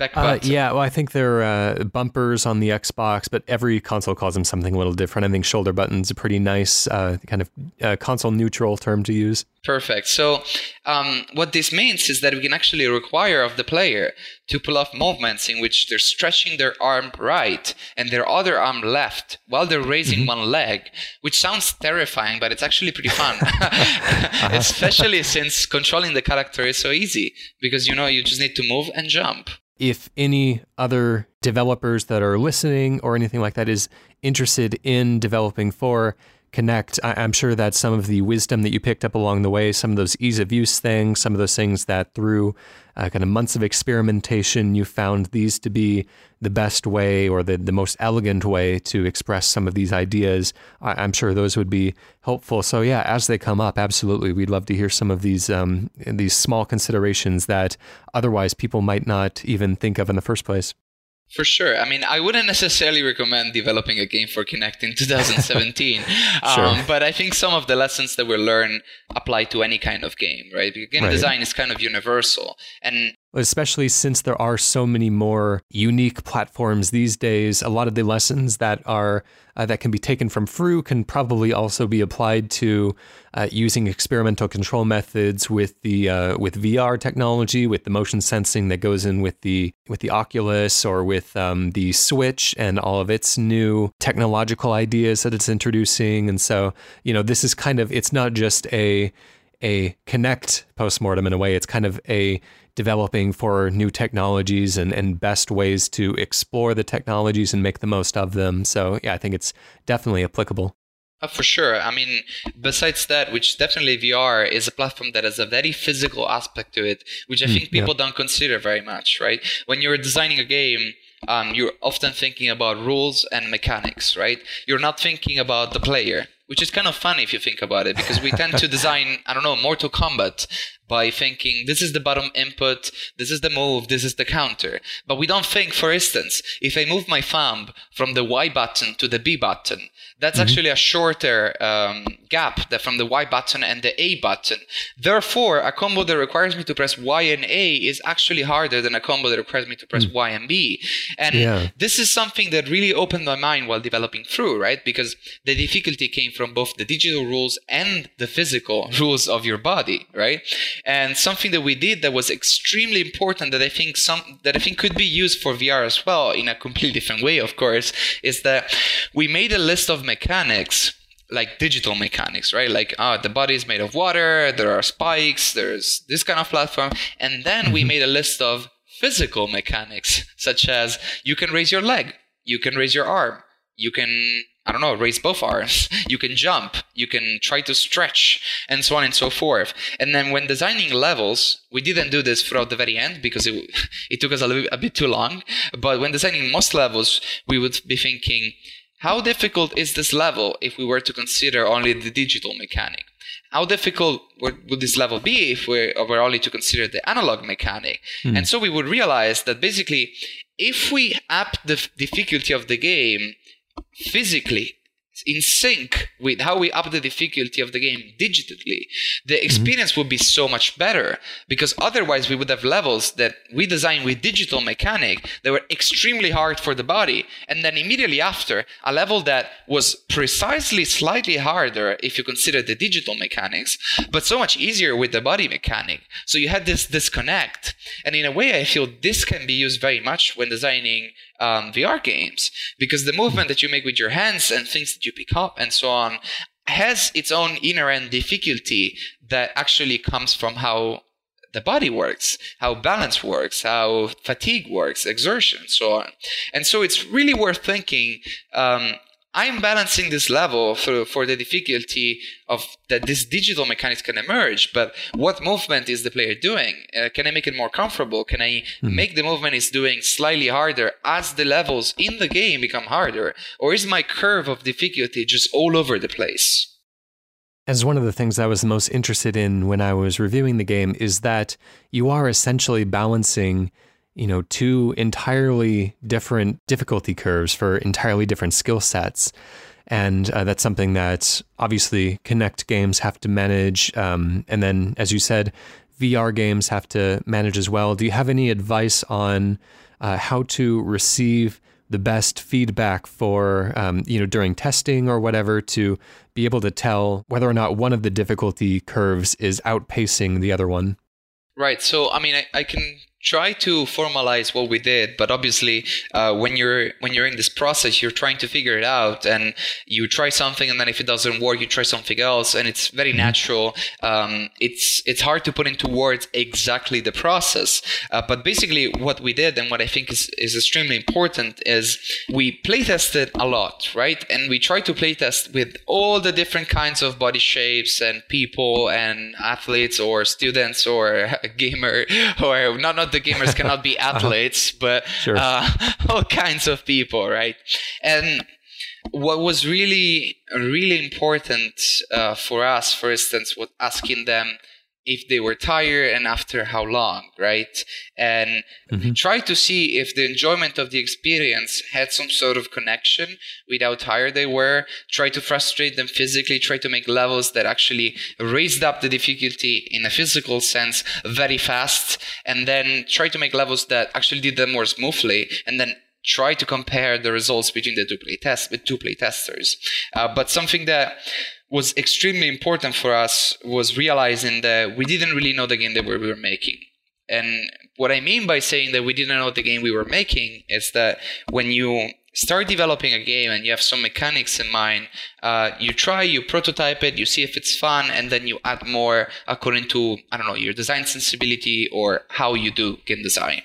Uh, yeah, well, I think they're uh, bumpers on the Xbox, but every console calls them something a little different. I think shoulder buttons a pretty nice uh, kind of uh, console neutral term to use. Perfect. So, um, what this means is that we can actually require of the player to pull off movements in which they're stretching their arm right and their other arm left while they're raising mm-hmm. one leg, which sounds terrifying, but it's actually pretty fun. *laughs* *laughs* uh-huh. Especially since controlling the character is so easy because you know you just need to move and jump if any other developers that are listening or anything like that is interested in developing for Kinect, I'm sure that some of the wisdom that you picked up along the way, some of those ease of use things, some of those things that through uh, kind of months of experimentation, you found these to be the best way or the, the most elegant way to express some of these ideas. I, am sure those would be helpful. So yeah, as they come up, absolutely, we'd love to hear some of these um, these small considerations that otherwise people might not even think of in the first place. For sure. I mean, I wouldn't necessarily recommend developing a game for Kinect in *laughs* 2017. sure. um, but I think some of the lessons that we learn apply to any kind of game, right? Because game right. design is kind of universal. And especially since there are so many more unique platforms these days. A lot of the lessons that are uh, that can be taken from fru can probably also be applied to uh, using experimental control methods with the uh, with VR technology, with the motion sensing that goes in with the with the Oculus or with um, the Switch and all of its new technological ideas that it's introducing. And so, you know, this is kind of it's not just a a Kinect postmortem in a way. It's kind of a developing for new technologies and, and best ways to explore the technologies and make the most of them. So, yeah, I think it's definitely applicable. Uh, for sure. I mean, besides that, which definitely VR is a platform that has a very physical aspect to it, which I mm, think people yeah. don't consider very much, right? When you're designing a game, um, you're often thinking about rules and mechanics, right? You're not thinking about the player, which is kind of funny if you think about it, because we tend to *laughs* design, I don't know, Mortal Kombat by thinking this is the bottom input, this is the move, this is the counter. But we don't think, for instance, if I move my thumb from the Y button to the B button, that's mm-hmm. actually a shorter um, gap from the Y button and the A button. Therefore, a combo that requires me to press Y and A is actually harder than a combo that requires me to press mm. Y and B. And yeah. this is something that really opened my mind while developing Fru, right? Because the difficulty came from both the digital rules and the physical rules of your body, right? And something that we did that was extremely important that I think some that I think could be used for VR as well in a completely different way, of course, is that we made a list of mechanics like digital mechanics, right? Like, oh, the body is made of water, there are spikes, there's this kind of platform. And then mm-hmm. we made a list of physical mechanics, such as you can raise your leg, you can raise your arm, you can I don't know, raise both arms. You can jump. You can try to stretch, and so on and so forth. And then when designing levels, we didn't do this throughout the very end because it, *laughs* it took us a, little, a bit too long. But when designing most levels, we would be thinking, how difficult is this level if we were to consider only the digital mechanic? How difficult would, would this level be if we were only to consider the analog mechanic? Mm. And so we would realize that basically, if we up the difficulty of the game physically in sync with how we up the difficulty of the game digitally, the mm-hmm. experience mm-hmm. would be so much better because otherwise we would have levels that we designed with digital mechanic that were extremely hard for the body. And then immediately after, a level that was precisely slightly harder if you consider the digital mechanics, but so much easier with the body mechanic. So you had this disconnect. And in a way, I feel this can be used very much when designing um, VR games because the movement that you make with your hands and things that you pick up and so on has its own inherent difficulty that actually comes from how the body works, how balance works, how fatigue works, exertion, so on. And so it's really worth thinking um, I'm balancing this level for, for the difficulty of that this digital mechanics can emerge, but what movement is the player doing? Uh, can I make it more comfortable? Can I mm-hmm. make the movement is doing slightly harder as the levels in the game become harder? Or is my curve of difficulty just all over the place? As one of the things I was most interested in when I was reviewing the game is that you are essentially balancing you know, two entirely different difficulty curves for entirely different skill sets. And uh, that's something that obviously Kinect games have to manage. Um, and then, as you said, VR games have to manage as well. Do you have any advice on uh, how to receive the best feedback for, um, you know, during testing or whatever to be able to tell whether or not one of the difficulty curves is outpacing the other one? Right. So, I mean, I, I can try to formalize what we did but obviously uh, when you're when you're in this process you're trying to figure it out and you try something and then if it doesn't work you try something else and it's very mm-hmm. natural. Um, it's it's hard to put into words exactly the process. Uh, but basically what we did and what i think is, is extremely important is we playtested a lot right? And we try to playtest with all the different kinds of body shapes and people and athletes or students or *laughs* gamer or not not the gamers cannot be *laughs* athletes, but *laughs* sure. uh, *laughs* all kinds of people, right? And what was really really important uh, for us, for instance, was asking them if they were tired and after how long, right? And mm-hmm. try to see if the enjoyment of the experience had some sort of connection with how tired they were. Try to frustrate them physically, try to make levels that actually raised up the difficulty in a physical sense very fast, and then try to make levels that actually did them more smoothly, and then try to compare the results between the two play tests with two play testers. Uh, but something that was extremely important for us was realizing that we didn't really know the game that we were making. And what I mean by saying that we didn't know the game we were making is that when you start developing a game and you have some mechanics in mind, uh, you try, you prototype it, you see if it's fun, and then you add more according to, I don't know, your design sensibility or how you do game design.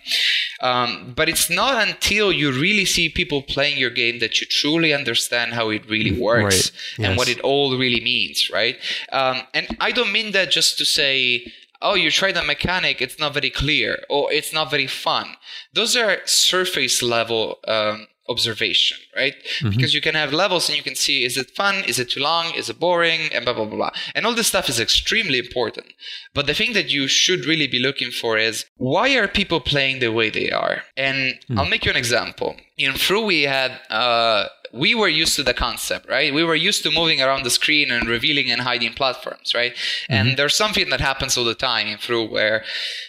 Um, but it's not until you really see people playing your game that you truly understand how it really works right. yes. and what it all really means, right? Um, and I don't mean that just to say, oh, you tried a mechanic, it's not very clear, or it's not very fun. Those are surface level um, observation, right? Mm-hmm. Because you can have levels and you can see is it fun, is it too long, is it boring, and blah, blah, blah, blah. And all this stuff is extremely important. But the thing that you should really be looking for is why are people playing the way they are? And mm. I'll make you an example. In Fru, we had, uh, we were used to the concept, right? We were used to moving around the screen and revealing and hiding platforms, right? Mm-hmm. And there's something that happens all the time in Fru where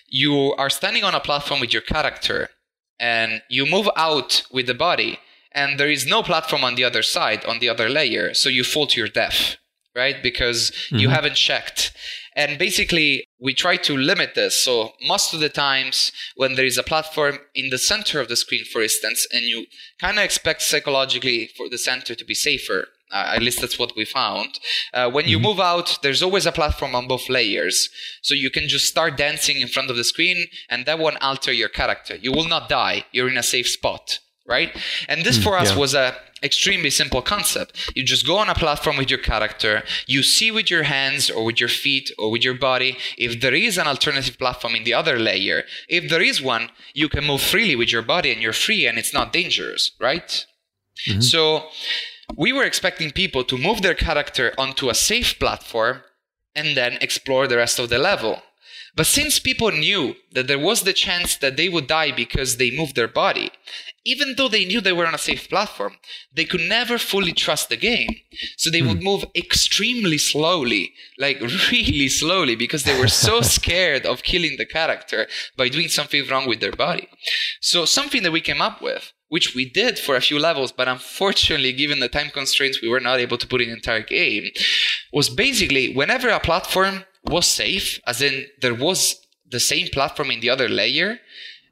you are standing on a platform with your character and you move out with the body and there is no platform on the other side on the other layer so you fall to your death right? Because mm-hmm. you haven't checked. And basically we try to limit this. So most of the times when there is a platform in the center of the screen for instance and you kind of expect psychologically for the center to be safer at least that's what we found. Uh, when you mm-hmm. move out, there's always a platform on both layers. So you can just start dancing in front of the screen and that won't alter your character. You will not die. You're in a safe spot, right? And this mm, for us yeah. was a extremely simple concept. You just go on a platform with your character, you see with your hands or with your feet or with your body if there is an alternative platform in the other layer. If there is one, you can move freely with your body and you're free and it's not dangerous, right? Mm-hmm. So we were expecting people to move their character onto a safe platform and then explore the rest of the level. But since people knew that there was the chance that they would die because they moved their body, even though they knew they were on a safe platform, they could never fully trust the game. So they would hmm. move extremely slowly, like *laughs* really slowly, because they were so *laughs* scared of killing the character by doing something wrong with their body. So something that we came up with which we did for a few levels, but unfortunately, given the time constraints, we were not able to put in entire game, was basically whenever a platform was safe, as in there was the same platform in the other layer,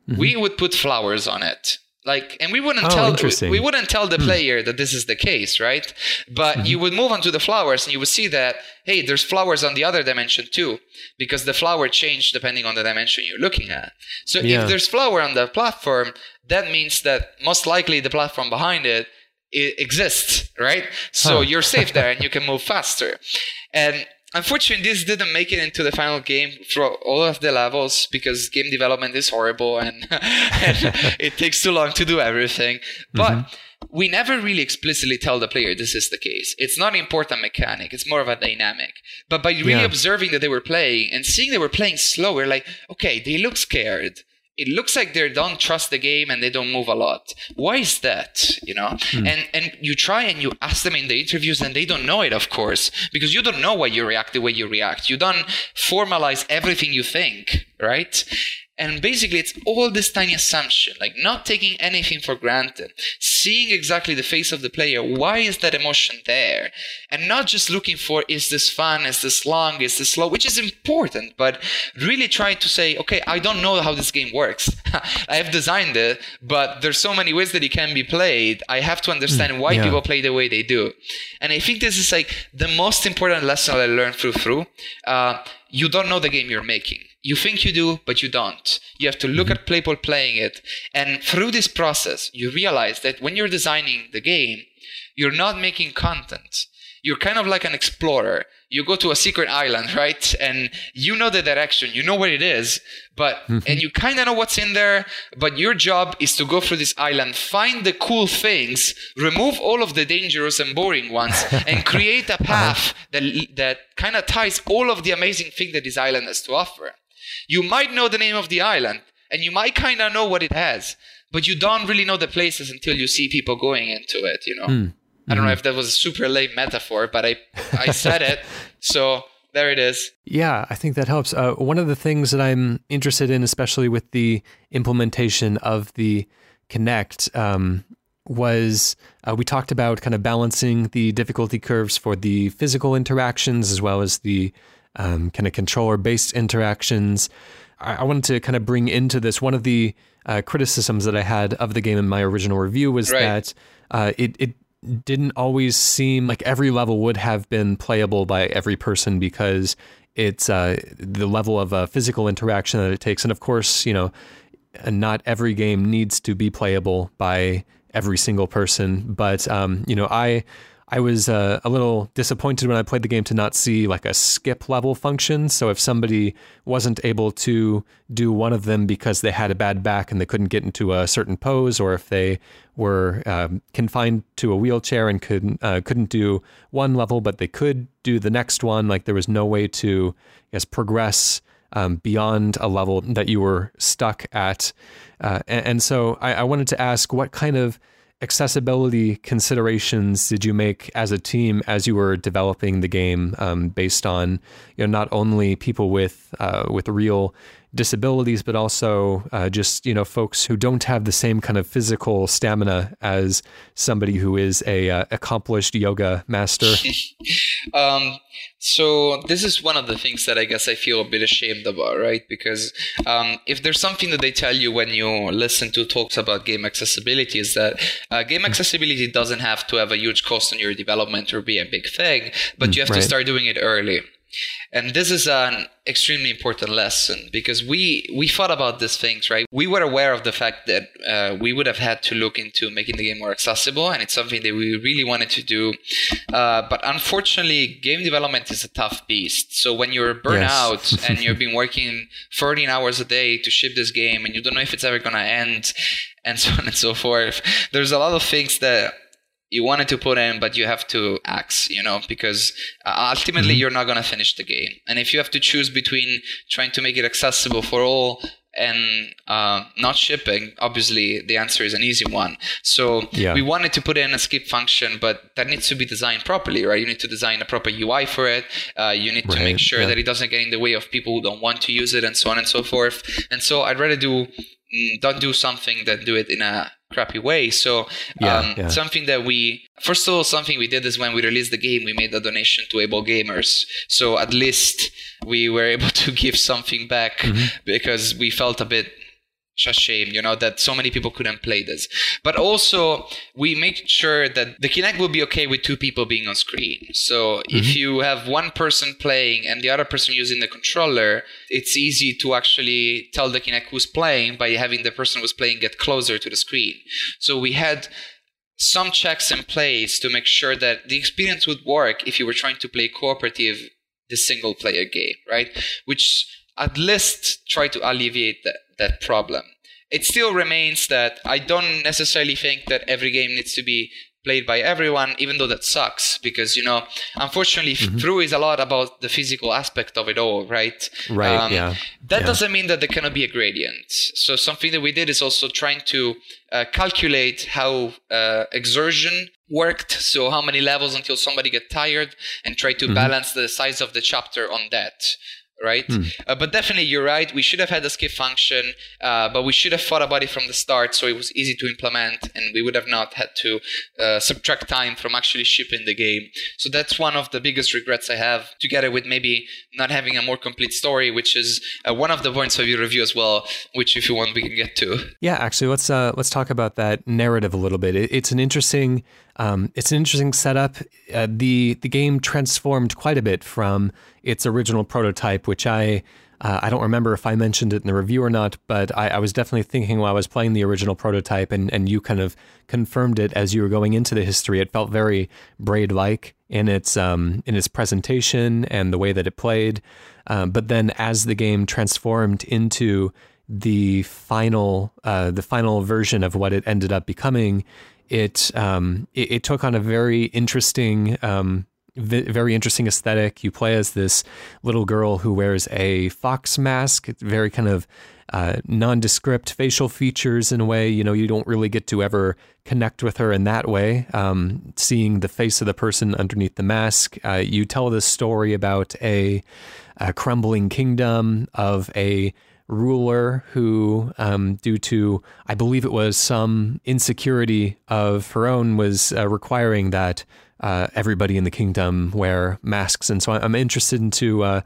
mm-hmm. we would put flowers on it like and we wouldn't oh, tell we, wouldn't tell the hmm. player that this is the case right but mm-hmm. you would move on to the flowers and you would see that hey there's flowers on the other dimension too because the flower changed depending on the dimension you're looking at so yeah. if there's flower on the platform that means that most likely the platform behind it, it exists right? So huh. you're safe there and you can move *laughs* faster. And unfortunately this didn't make it into the final game for all of the levels because game development is horrible and, *laughs* and *laughs* it takes too long to do everything. But mm-hmm. we never really explicitly tell the player this is the case. It's not an important mechanic. It's more of a dynamic. But by really yeah. observing that they were playing and seeing they were playing slower like okay they look scared it looks like they don't trust the game and they don't move a lot. Why is that? You know, hmm. and and you try and you ask them in the interviews and they don't know it, of course, because you don't know why you react the way you react. You don't formalize everything you think, right? And basically, it's all this tiny assumption, like not taking anything for granted, seeing exactly the face of the player. Why is that emotion there? And not just looking for, is this fun? Is this long? Is this slow? Which is important, but really trying to say, okay, I don't know how this game works. *laughs* I have designed it, but there's so many ways that it can be played. I have to understand why yeah. people play the way they do. And I think this is like the most important lesson I learned through Fru. Uh, you don't know the game you're making you think you do, but you don't. You have to look mm-hmm. at people playing it. And through this process, you realize that when you're designing the game, you're not making content. You're kind of like an explorer. You go to a secret island, *laughs* right? And you know the direction, you know where it is, but, mm-hmm. and you kind of know what's in there, but your job is to go through this island, find the cool things, remove all of the dangerous and boring ones, *laughs* and create a path that, that kind of ties all of the amazing things that this island has to offer. You might know the name of the island and you might kind of know what it has, but you don't really know the places until you see people going into it, you know. Mm. I don't know hmm. if that was a super lame metaphor, but I I said it. *laughs* So there it is. Yeah, I think that helps. Uh, one of the things that I'm interested in, especially with the implementation of the Kinect, um, was uh, we talked about kind of balancing the difficulty curves for the physical interactions as well as the um, kind of controller based interactions. I, I, wanted to kind of bring into this one of the uh, criticisms that I had of the game in my original review was right. that uh, it, it didn't always seem like every level would have been playable by every person because it's uh, the level of uh, physical interaction that it takes. And of course, you know, not every game needs to be playable by every single person. But, um, you know, I I was uh, a little disappointed when I played the game to not see like a skip level function. So if somebody wasn't able to do one of them because they had a bad back and they couldn't get into a certain pose, or if they were um, confined to a wheelchair and couldn't uh, couldn't do one level, but they could do the next one, like there was no way to, I guess, progress um, beyond a level that you were stuck at. Uh, and, and, so I, I wanted to ask what kind of accessibility considerations did you make as a team as you were developing the game um, based on you know not only people with uh, with real disabilities, but also uh, just you know folks who don't have the same kind of physical stamina as somebody who is a uh, accomplished yoga master? *laughs* um, so this is one of the things that I guess I feel a bit ashamed about, right? Because um, if there's something that they tell you when you listen to talks about game accessibility, is that uh, game accessibility doesn't have to have a huge cost on your development or be a big thing, but you have right. to start doing it early. And this is an extremely important lesson because we we thought about these things, right? We were aware of the fact that uh, we would have had to look into making the game more accessible, and it's something that we really wanted to do. Uh, but unfortunately, game development is a tough beast. So when you're burnt yes. out *laughs* and you've been working 13 hours a day to ship this game, and you don't know if it's ever gonna end, and so on and so forth, there's a lot of things that you wanted to put in, but you have to axe, you know, because uh, ultimately mm-hmm. you're not going to finish the game. And if you have to choose between trying to make it accessible for all and uh, not shipping, obviously the answer is an easy one. So yeah. we wanted to put in a skip function, but that needs to be designed properly, right? You need to design a proper UI for it. Uh, you need right. to make sure yeah. that it doesn't get in the way of people who don't want to use it, and so on and so forth. And so I'd rather do mm, don't do something than do it in a crappy way. So yeah, um, yeah. something that we first of all something we did is when we released the game, we made a donation to Able Gamers. So at least we were able *laughs* to give something back mm-hmm. because we felt a bit a shame, you know, that so many people couldn't play this. But also, we make sure that the Kinect will be okay with two people being on screen. So mm-hmm. if you have one person playing and the other person using the controller, it's easy to actually tell the Kinect who's playing by having the person who's playing get closer to the screen. So we had some checks in place to make sure that the experience would work if you were trying to play cooperative the single player game, right? Which at least try to alleviate that, that problem. It still remains that I don't necessarily think that every game needs to be played by everyone, even though that sucks because you know, unfortunately, mm-hmm. Fru is a lot about the physical aspect of it all, right? Right. Um, yeah. That yeah. doesn't mean that there cannot be a gradient. So something that we did is also trying to uh, calculate how uh, exertion worked. So how many levels until somebody get tired, and try to mm-hmm. balance the size of the chapter on that right? Hmm. Uh, but definitely, you're right. We should have had a skip function, uh, but we should have thought about it from the start so it was easy to implement, and we would have not had to uh, subtract time from actually shipping the game. So that's one of the biggest regrets I have, together with maybe not having a more complete story, which is uh, one of the points of your review as well. Which, if you want, we can get to. Yeah, actually, let's uh, let's talk about that narrative a little bit. It, it's an interesting. Um, it's an interesting setup. Uh, the the game transformed quite a bit from its original prototype, which I uh, I don't remember if I mentioned it in the review or not, but I, I, was definitely thinking while I was playing the original prototype, and, and you kind of confirmed it as you were going into the history. It felt very Braid like in its um, in its presentation and the way that it played. Um, but then as the game transformed into the final uh, the final version of what it ended up becoming, it um, it, it, took on a very interesting um, very interesting aesthetic. You play as this little girl who wears a fox mask, very kind of uh, nondescript facial features in a way. You know, you don't really get to ever connect with her in that way. Um, seeing the face of the person underneath the mask, uh, you tell this story about a, a crumbling kingdom of a ruler who, um, due to, I believe it was some insecurity of her own, was uh, requiring that uh, everybody in the kingdom wear masks. And so I'm interested into uh,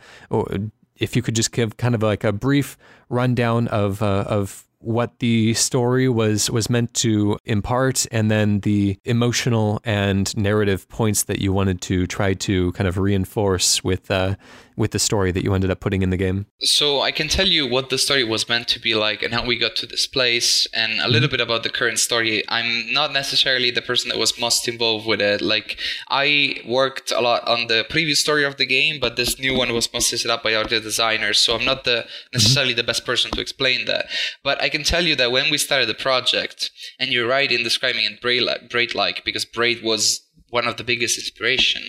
if you could just give kind of like a brief rundown of uh, of what the story was was meant to impart and then the emotional and narrative points that you wanted to try to kind of reinforce with uh, with the story that you ended up putting in the game? So I can tell you what the story was meant to be like and how we got to this place and a little bit about the current story. I'm not necessarily the person that was most involved with it. Like I worked a lot on the previous story of the game, but this new one was mostly set up by other designers. So I'm not the mm-hmm. necessarily the best person to explain that. But I can tell you that when we started the project, and you're right in describing it braid-like because braid was one of the biggest inspiration.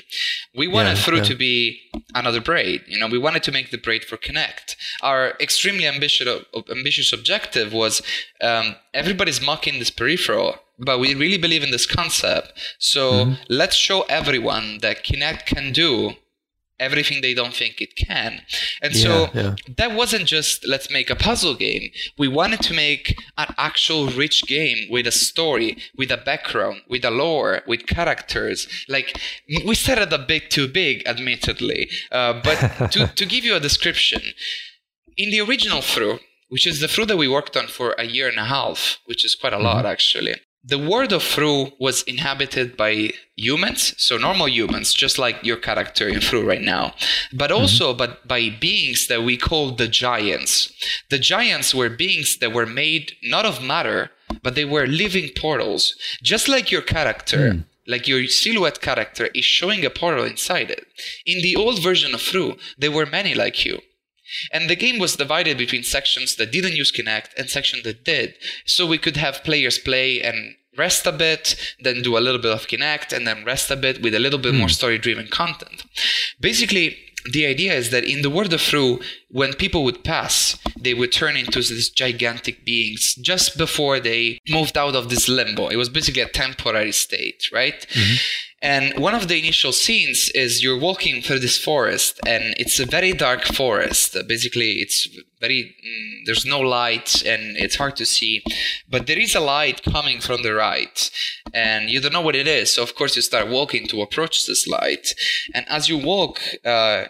We wanted yeah, Fru yeah. to be another braid. You know, we wanted to make the braid for Kinect. Our extremely ambitious ambitious objective was um, everybody's mocking this peripheral, but we really believe in this concept. So mm-hmm. let's show everyone that Kinect can do everything they don't think it can. And yeah, so yeah. that wasn't just let's make a puzzle game. We wanted to make an actual rich game with a story, with a background, with a lore, with characters. Like we started a bit too big, admittedly. Uh, but *laughs* to, to give you a description, in the original Fru, which is the Fru that we worked on for a year and a half, which is quite a mm-hmm. lot actually the world of Fru was inhabited by humans, so normal humans, just like your character in Fru right now, but mm-hmm. also mm-hmm. but by beings that we call the giants. The giants were beings that were made not of matter, but they were living portals, just like your character. Mm. Like your silhouette character is showing a portal inside it. In the old version of Fru, there were many like you. And the game was divided between sections that didn't use Kinect and sections that did. So we could have players play and rest a bit, then do a little bit of Kinect, and then rest a bit with a little bit mm. more story driven content. Basically, the idea is that in the world of Fru, when people would pass, they would turn into these gigantic beings just before they moved out of this limbo. It was basically a temporary state, right? Mm-hmm. And one of the initial scenes is you're walking through this forest, and it's a very dark forest. Basically, it's very, mm, there's no light, and it's hard to see. But there is a light coming from the right, and you don't know what it is. So, of course, you start walking to approach this light. And as you walk, uh,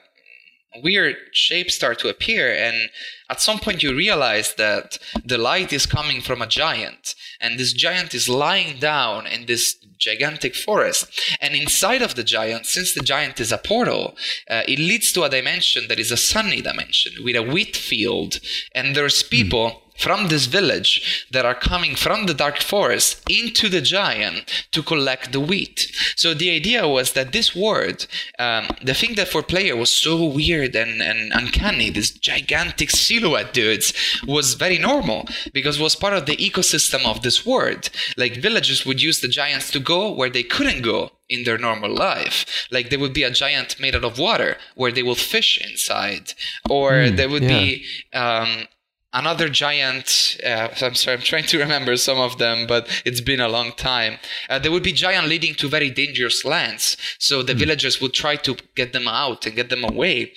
weird shapes start to appear and at some point you realize that the light is coming from a giant and this giant is lying down in this gigantic forest and inside of the giant since the giant is a portal uh, it leads to a dimension that is a sunny dimension with a wheat field and there's hmm. people mm from this village that are coming from the dark forest into the giant to collect the wheat. So the idea was that this word, um, the thing that for player was so weird and, and uncanny, this gigantic silhouette dudes, was very normal because was part of the ecosystem of this word. Like villagers would use the giants to go where they couldn't go in their normal life. Like there would be a giant made out of water where they will fish inside, or mm, there would yeah. be um, another giant uh, i'm sorry i'm trying to remember some of them but it's been a long time. Uh, there would be giant leading to very dangerous lands. So the mm. villagers would try to get them out and get them away.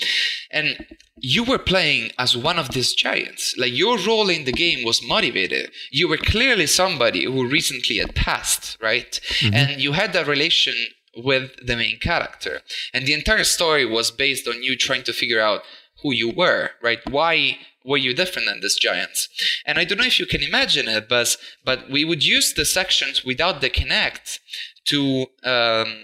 And you were playing as one of these giants. Like your role in the game was motivated. You were clearly somebody who recently had passed right? Mm-hmm. and you had a relation with the main character. And the entire story was based on you trying to figure out who you were right? Why were you different than these giants? And I don't know if you can imagine it, but but we would use the sections without the Kinect to um,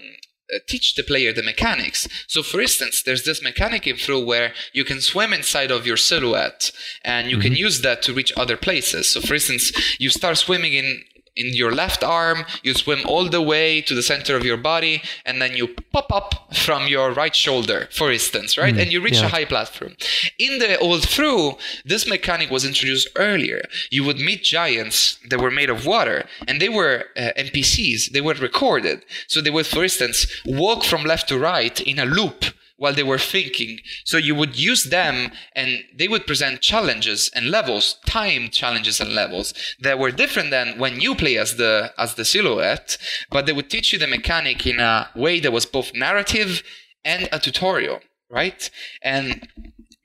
teach the player the mechanics. So, for instance, there's this mechanic in Fru where you can swim inside of your silhouette, and you mm-hmm. can use that to reach other places. So, for instance, you start swimming in in your left arm, you swim all the way to the center of your body, and then you pop up from your right shoulder, for instance, right? Mm, and you reach yeah. a high platform. In the old Fru, this mechanic was introduced earlier. You would meet giants that were made of water, and they were uh, NPCs. They were recorded. So they would, for instance, walk from left to right in a loop while they were thinking. So you would use them and they would present challenges and levels, time challenges and levels that were different than when you play as the as the silhouette, but they would teach you the mechanic in a way that was both narrative and a tutorial, right? And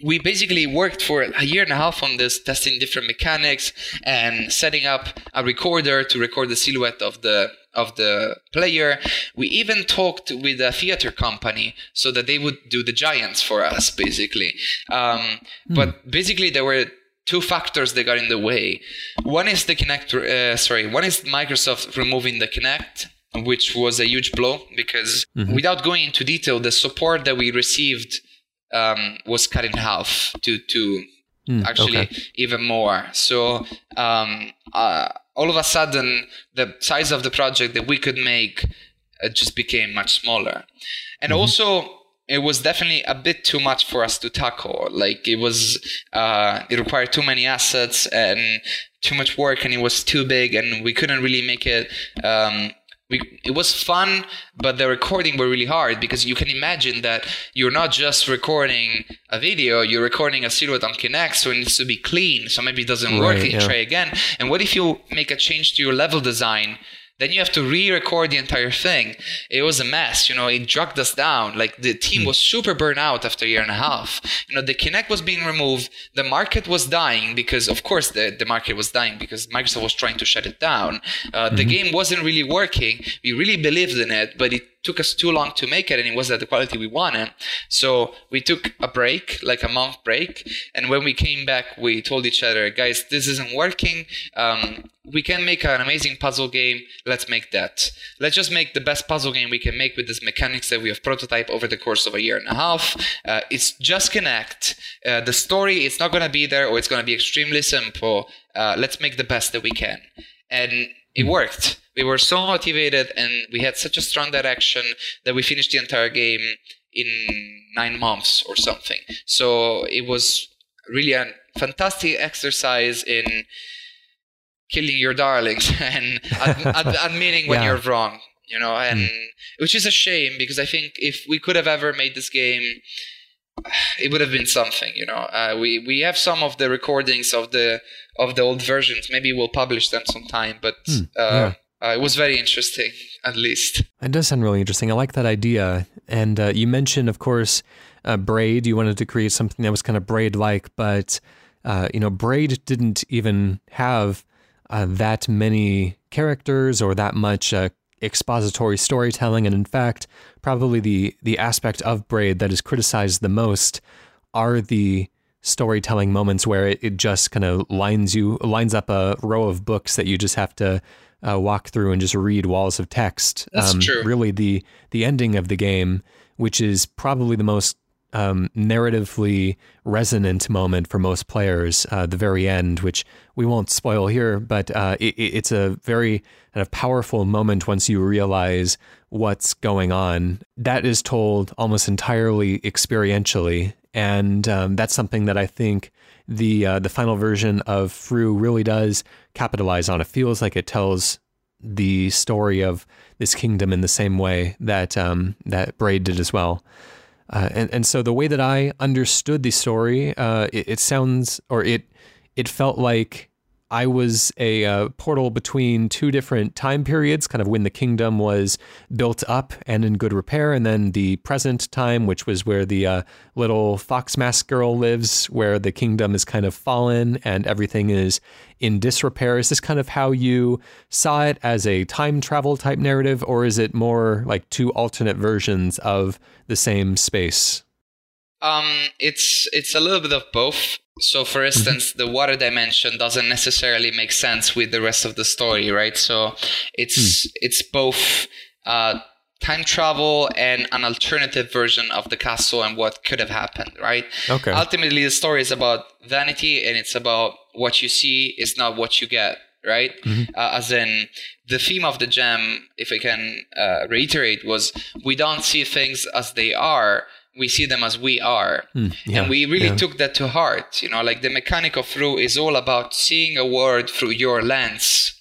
we basically worked for a year and a half on this, testing different mechanics and setting up a recorder to record the silhouette of the of the player. We even talked with a theater company so that they would do the giants for us, basically. Um, mm. But basically, there were two factors that got in the way. One is the Kinect. Uh, sorry, one is Microsoft removing the Kinect. Which was a huge blow because mm-hmm. without going into detail, the support that we received um, was cut in half to to mm, actually okay. even more. So um, uh, all of a sudden the size of the project that we could make uh, just became much smaller and mm-hmm. also it was definitely a bit too much for us to tackle like it was uh, it required too many assets and too much work and it was too big and we couldn't really make it um, we, it was fun, but the recording were really hard because you can imagine that you're not just recording a video, you're recording a silhouette on Kinect, so it needs to be clean. So maybe it doesn't right, work, and yeah. try again. And what if you make a change to your level design then you have to re-record the entire thing. It was a mess, you know. It dragged us down. Like the team hmm. was super burnt out after a year and a half. You know, the Kinect was being removed. The market was dying because, of course, the, the market was dying because Microsoft was trying to shut it down. Uh, mm-hmm. The game wasn't really working. We really believed in it, but it took us too long to make it and it wasn't the quality we wanted. So we took a break, like a month break. And when we came back, we told each other, guys, this isn't working. Um, we can make an amazing puzzle game. Let's make that. Let's just make the best puzzle game we can make with this mechanics that we have prototyped over the course of a year and a half. Uh, it's just connect. Uh, the story, it's not going to be there or it's going to be extremely simple. Uh, let's make the best that we can. And it worked. We were so motivated and we had such a strong direction that we finished the entire game in nine months or something. So it was really a fantastic exercise in killing your darlings *laughs* and ad- ad- *laughs* admitting when yeah. you're wrong you know and mm. which is a shame because i think if we could have ever made this game *sighs* it would have been something you know. Uh, we we have some of the recordings of the of the old versions. Maybe we'll publish them sometime but mm. uh, yeah. uh, it was very interesting at least. It does sound really interesting. I like that idea. And uh, you mentioned of course uh, Braid. You wanted to create something that was kind of Braid like but uh, you know Braid didn't even have uh, that many characters or that much uh, expository storytelling. And in fact, probably the the aspect of Braid that is criticized the most are the storytelling moments where it, it just kind of lines you lines up a row of books that you just have to uh, walk through and just read walls of text. That's um, true. Really, the the ending of the game, which is probably the most um, narratively resonant moment for most players, uh, the very end, which we won't spoil here, but uh, it, it's a very kind of powerful moment once you realize what's going on. That is told almost entirely experientially, and um, that's something that I think the uh, the final version of Fru really does capitalize on. It feels like it tells the story of this kingdom in the same way that um, that Braid did as well. Uh, and and so the way that I understood the story, uh, it, it, sounds or it it felt like I was a uh, portal between two different time periods, kind of when the kingdom was built up and in good repair, and then the present time, which was where the uh, little fox mask girl lives, where the kingdom is kind of fallen and everything is in disrepair. Is this kind of how you saw it as a time travel type narrative, or is it more like two alternate versions of the same space? Um, it's it's a little bit of both. So, for mm-hmm. instance, the water dimension doesn't necessarily make sense with the rest of the story, right? So, it's mm. it's both uh, time travel and an alternative version of the castle and what could have happened, right? Okay. Ultimately, the story is about vanity and it's about what you see is not what you get, right? Mm-hmm. Uh, as in, the theme of the gem, if I can uh, reiterate, was we don't see things as they are we see them as we are. Mm, yeah, and we really yeah. took that to heart. You know, like the mechanic of Fru is all about seeing a world through your lens.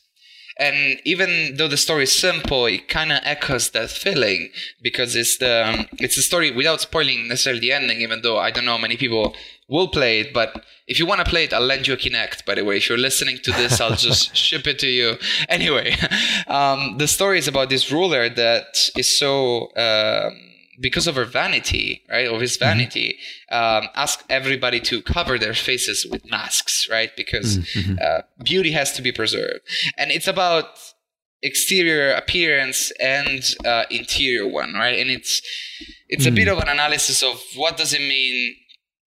And even though the story is simple, it kind of echoes that feeling because it's the um, it's a story without spoiling necessarily the ending. Even though I don't know how many people will play it, but if you want to play it, I'll lend you a Kinect. By the way, if you're listening to this, I'll just *laughs* ship it to you. Anyway, *laughs* um, the story is about this ruler that is so. Um, because of her vanity, right, of his mm-hmm. vanity, mm-hmm. um, ask everybody to cover their faces with masks, right? Because mm-hmm. uh, beauty has to be preserved, and it's about exterior appearance and uh, interior one, right? And it's it's mm-hmm. a bit mm. of an analysis of what does it mean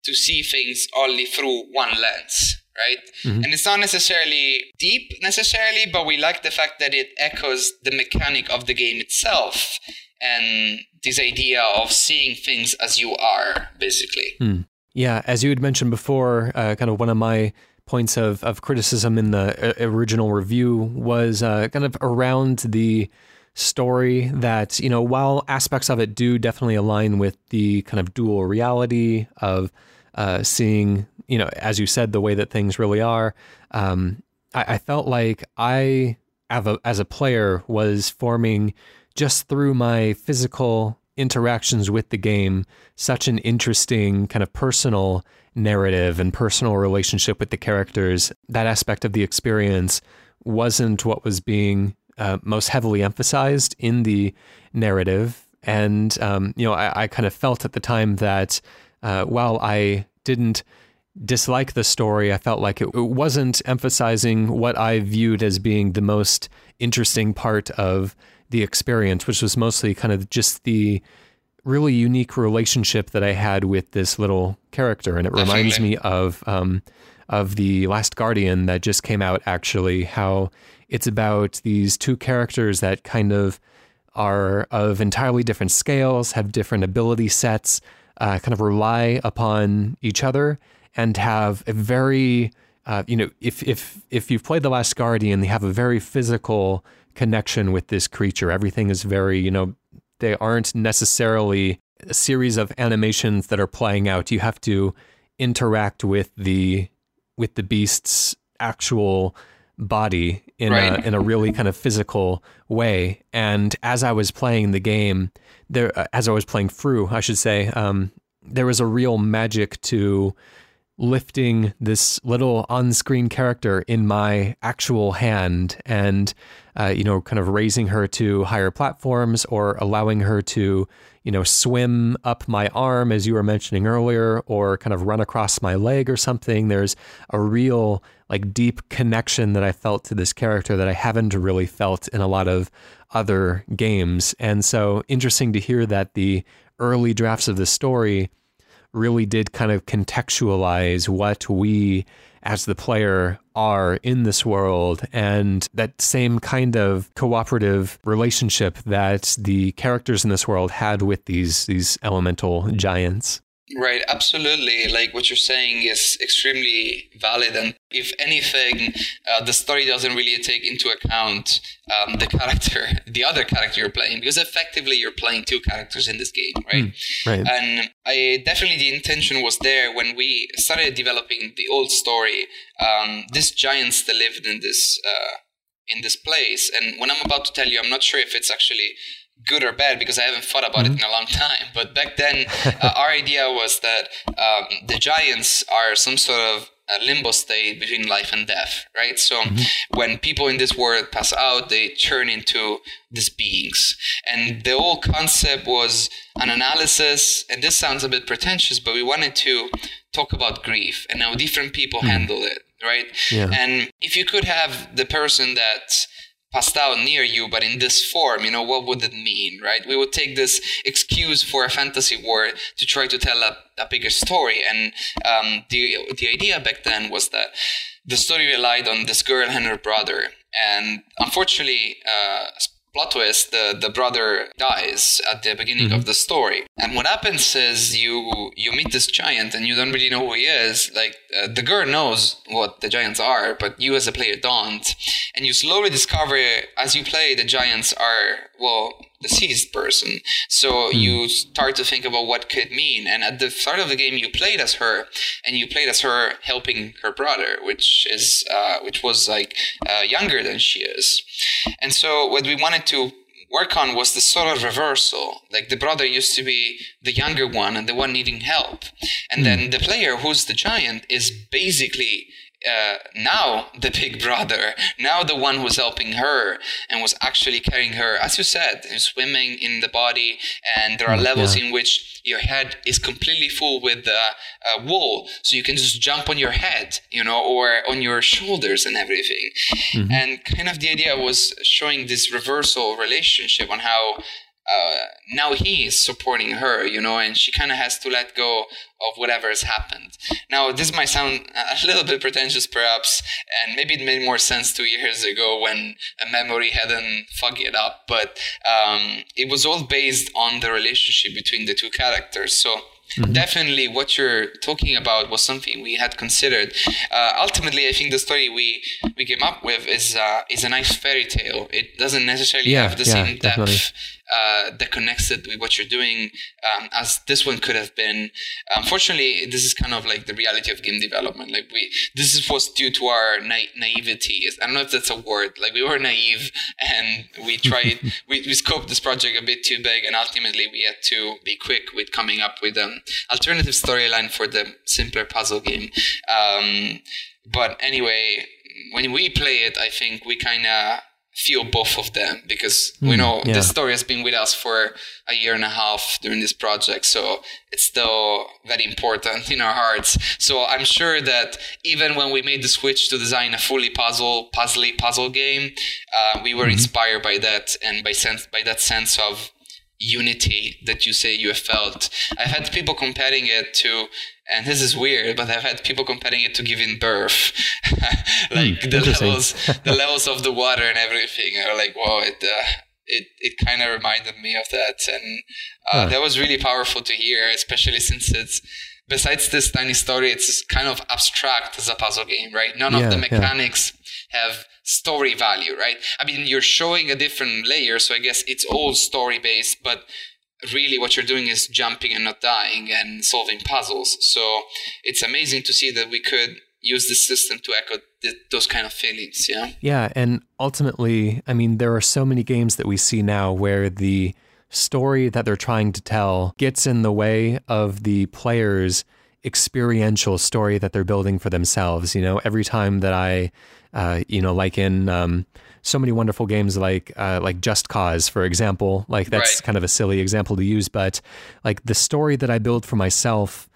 to see things only through one lens, right? Mm-hmm. And it's not necessarily deep necessarily, but we like the fact that it echoes the mechanic of the game itself and this idea of seeing things as you are, basically. Hmm. Yeah, as you had mentioned before, uh, kind of one of my points of, of criticism in the uh, original review was uh, kind of around the story that, you know, while aspects of it do definitely align with the kind of dual reality of uh, seeing, you know, as you said, the way that things really are, um, I, I, felt like I, as a, as a player, was forming just through my physical interactions with the game, such an interesting kind of personal narrative and personal relationship with the characters. That aspect of the experience wasn't what was being uh, most heavily emphasized in the narrative. And, um, you know, I, I, kind of felt at the time that uh, while I didn't dislike the story, I felt like it, it wasn't emphasizing what I viewed as being the most interesting part of the experience, which was mostly kind of just the really unique relationship that I had with this little character. And it Definitely. reminds me of um, of the Last Guardian that just came out. Actually, how it's about these two characters that kind of are of entirely different scales, have different ability sets, uh, kind of rely upon each other, and have a very uh, you know, if if if you've played The Last Guardian, they have a very physical connection with this creature. Everything is very, you know, they aren't necessarily a series of animations that are playing out. You have to interact with the with the beast's actual body in right. a in a really kind of physical way. And as I was playing the game, there as I was playing through, I should say, um, there was a real magic to lifting this little on-screen character in my actual hand and uh, you know kind of raising her to higher platforms or allowing her to you know swim up my arm as you were mentioning earlier or kind of run across my leg or something. There's a real like deep connection that I felt to this character that I haven't really felt in a lot of other games. And so interesting to hear that the early drafts of the story really did kind of contextualize what we as the player are in this world. And that same kind of cooperative relationship that the characters in this world had with these these elemental giants Right, absolutely. Like what you're saying is extremely valid. And if anything, uh, the story doesn't really take into account um, the character, *laughs* the other character you're playing, because effectively you're playing two characters in this game, right? Mm, right. And I definitely, the intention was there when we started developing the old story. Um, these giants that lived in this. Uh, in this place and when i'm about to tell you i'm not sure if it's actually good or bad because I haven't thought about mm-hmm. it in a long time. But back then, uh, *laughs* our idea was that um, the giants are some sort of a limbo state between life and death, right? So mm-hmm. when people in this world pass out, they turn into these beings. And the whole concept was an analysis, and this sounds a bit pretentious, but we wanted to talk about grief and how different people mm-hmm. handle it, right? Yeah. And if you could have the person that passed out near you, but in this form, you know, what would it mean, right? We would take this excuse for a fantasy world to try to tell a, a bigger story. And um, the, the idea back then was that the story relied on this girl and her brother. And unfortunately, uh, plot twist, the, the brother dies at the beginning mm-hmm. of the story. And what happens is you you meet this giant and you don't really know who he is. Like uh, the girl knows what the giants are, but you as a player don't. And you slowly discover as you play the giants are well deceased person. So mm. you start to think about what could mean. And at the start of the game, you played as her, and you played as her helping her brother, which is uh, which was like uh, younger than she is. And so what we wanted to work on was the sort of reversal. Like the brother used to be the younger one and the one needing help, and mm. then the player who's the giant is basically uh, now the big brother, now the one who's helping her and was actually carrying her, as you said, swimming in the body. And there are mm, levels yeah. in which your head is completely full with uh, uh, wool, so you can just jump on your head, you know, or on your shoulders and everything. Mm-hmm. And kind of the idea was showing this reversal relationship on how uh, now he is supporting her, you know, and she kind of has to let go of whatever has happened. Now, this might sound a little bit pretentious, perhaps, and maybe it made more sense two years ago when a memory hadn't fucked it up, but um, it was all based on the relationship between the two characters. So, Mm-hmm. Definitely, what you're talking about was something we had considered. Uh, ultimately, I think the story we we came up with is uh, is a nice fairy tale. It doesn't necessarily yeah, have the yeah, same depth. Definitely uh, that connects it with what you're doing um, as this one could have been. Unfortunately this is kind of like the reality of game development. Like we this was due to our na- naivety. I don't know if that's a word. Like we were naive and we tried *laughs* we, we scoped this project a bit too big and ultimately we had to be quick with coming up with an alternative storyline for the simpler puzzle game. Um, but anyway when we play it i think we kind of feel both of them because mm, we know yeah. this story has been with us for a year and a half during this project so it's still very important in our hearts so i'm sure that even when we made the switch to design a fully puzzle puzzly puzzle game uh, we were mm-hmm. inspired by that and by sense by that sense of unity that you say you have felt. I've had people comparing it to, and this is weird, but I've had people comparing it to giving birth, *laughs* like mm, the levels, the *laughs* levels of the water and everything. Are like, wow, it uh, it it kind of reminded me of that, and uh, that was really powerful to hear, especially since it's. Besides this tiny story, it's kind of abstract as a puzzle game, right? None yeah, of the mechanics yeah. have story value, right? I mean, you're showing a different layer, so I guess it's all story based, but really what you're doing is jumping and not dying and solving puzzles. So it's amazing to see that we could use this system to echo th- those kind of feelings, yeah? Yeah, and ultimately, I mean, there are so many games that we see now where the story that they're trying to tell gets in the way of the player's experiential story that they're building for themselves. You know, every time that I uh, you know, like in um, so many wonderful games like uh, like Just Cause, for example. Like that's right. kind of a silly example to use, but like the story that I build for myself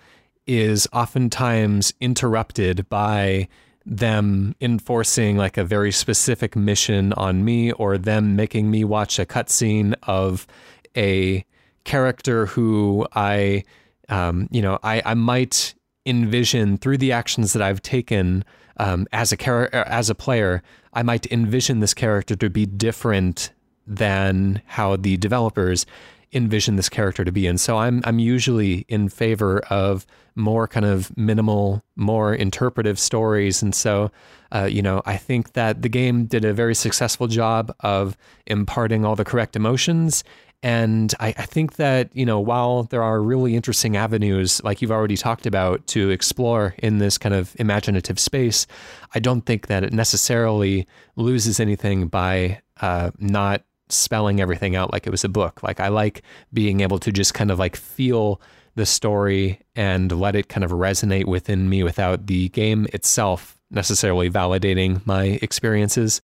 is oftentimes interrupted by them enforcing like a very specific mission on me or them making me watch a cutscene of a character who I, um, you know, I, I might envision through the actions that I've taken um, as a character, as a player, I might envision this character to be different than how the developers envision this character to be. And so I'm I'm usually in favor of more kind of minimal, more interpretive stories. And so, uh, you know, I think that the game did a very successful job of imparting all the correct emotions and I, I, think that, you know, while there are really interesting avenues, like you've already talked about, to explore in this kind of imaginative space, I don't think that it necessarily loses anything by uh, not spelling everything out like it was a book. Like, I like being able to just kind of like feel the story and let it kind of resonate within me without the game itself necessarily validating my experiences.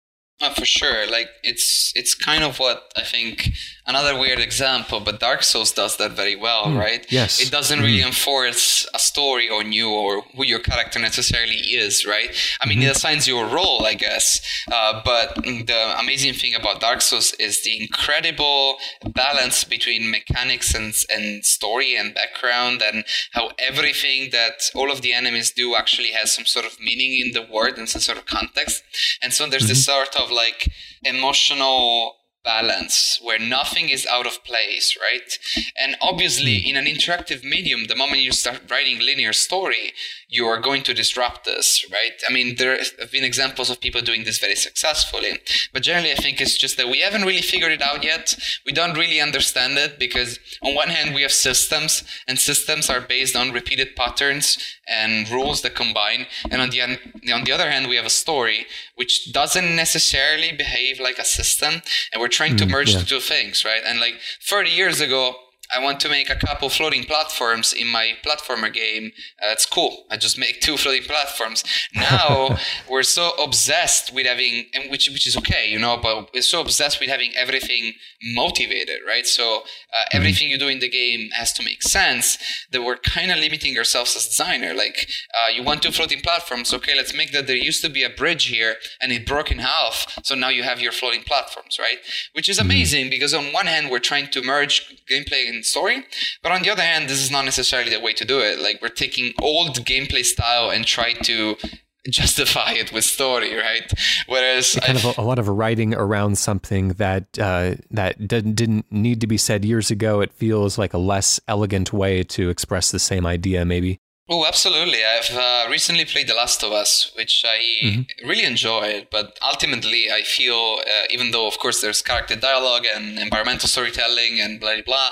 Oh, for sure. Like it's it's kind of what I think another weird example, but Dark Souls does that very well, mm, right? Yes. It doesn't mm. really enforce a story on you or who your character necessarily is, right? I mean, mm-hmm. it assigns you a role, I guess. Uh, but the amazing thing about Dark Souls is the incredible balance between mechanics and and story and background, and how everything that all of the enemies do actually has some sort of meaning in the world and some sort of context. And so there's mm-hmm. this sort of like emotional balance where nothing is out of place, right? And obviously, hmm. in an interactive medium, the moment you start writing linear story, you are going to disrupt this, right? I mean, there have been examples of people doing this very successfully, but generally, I think it's just that we haven't really figured it out yet. We don't really understand it because, on one hand, we have systems, and systems are based on repeated patterns and rules that combine, and on the on the other hand, we have a story which doesn't necessarily behave like a system, and we're trying mm, to merge yeah. the two things, right? And like 30 years ago, I want to make a couple floating platforms in my platformer game. Uh, it's cool. I just make two floating platforms. Now *laughs* we're so obsessed with having, and which which is okay, you know, but we're so obsessed with having everything motivated, right? So uh, mm-hmm. everything you do in the game has to make sense. That we're kind of limiting ourselves as designer. Like uh, you want two floating platforms, okay? Let's make that there used to be a bridge here and it broke in half, so now you have your floating platforms, right? Which is mm-hmm. amazing because on one hand we're trying to merge gameplay and story. But on the other hand, this is not necessarily the way to do it. Like we're taking old gameplay style and try to *laughs* justify it with story, right? Whereas kind I've, of a, a, lot of writing around something that uh, that didn't, didn't need to be said years ago. It feels like a less elegant way to express the same idea, maybe. Oh, absolutely. I've uh, recently played The Last of Us, which I mm-hmm. really enjoyed. But ultimately, I feel, uh, even though, of course, there's character dialogue and environmental storytelling and blah, blah, blah,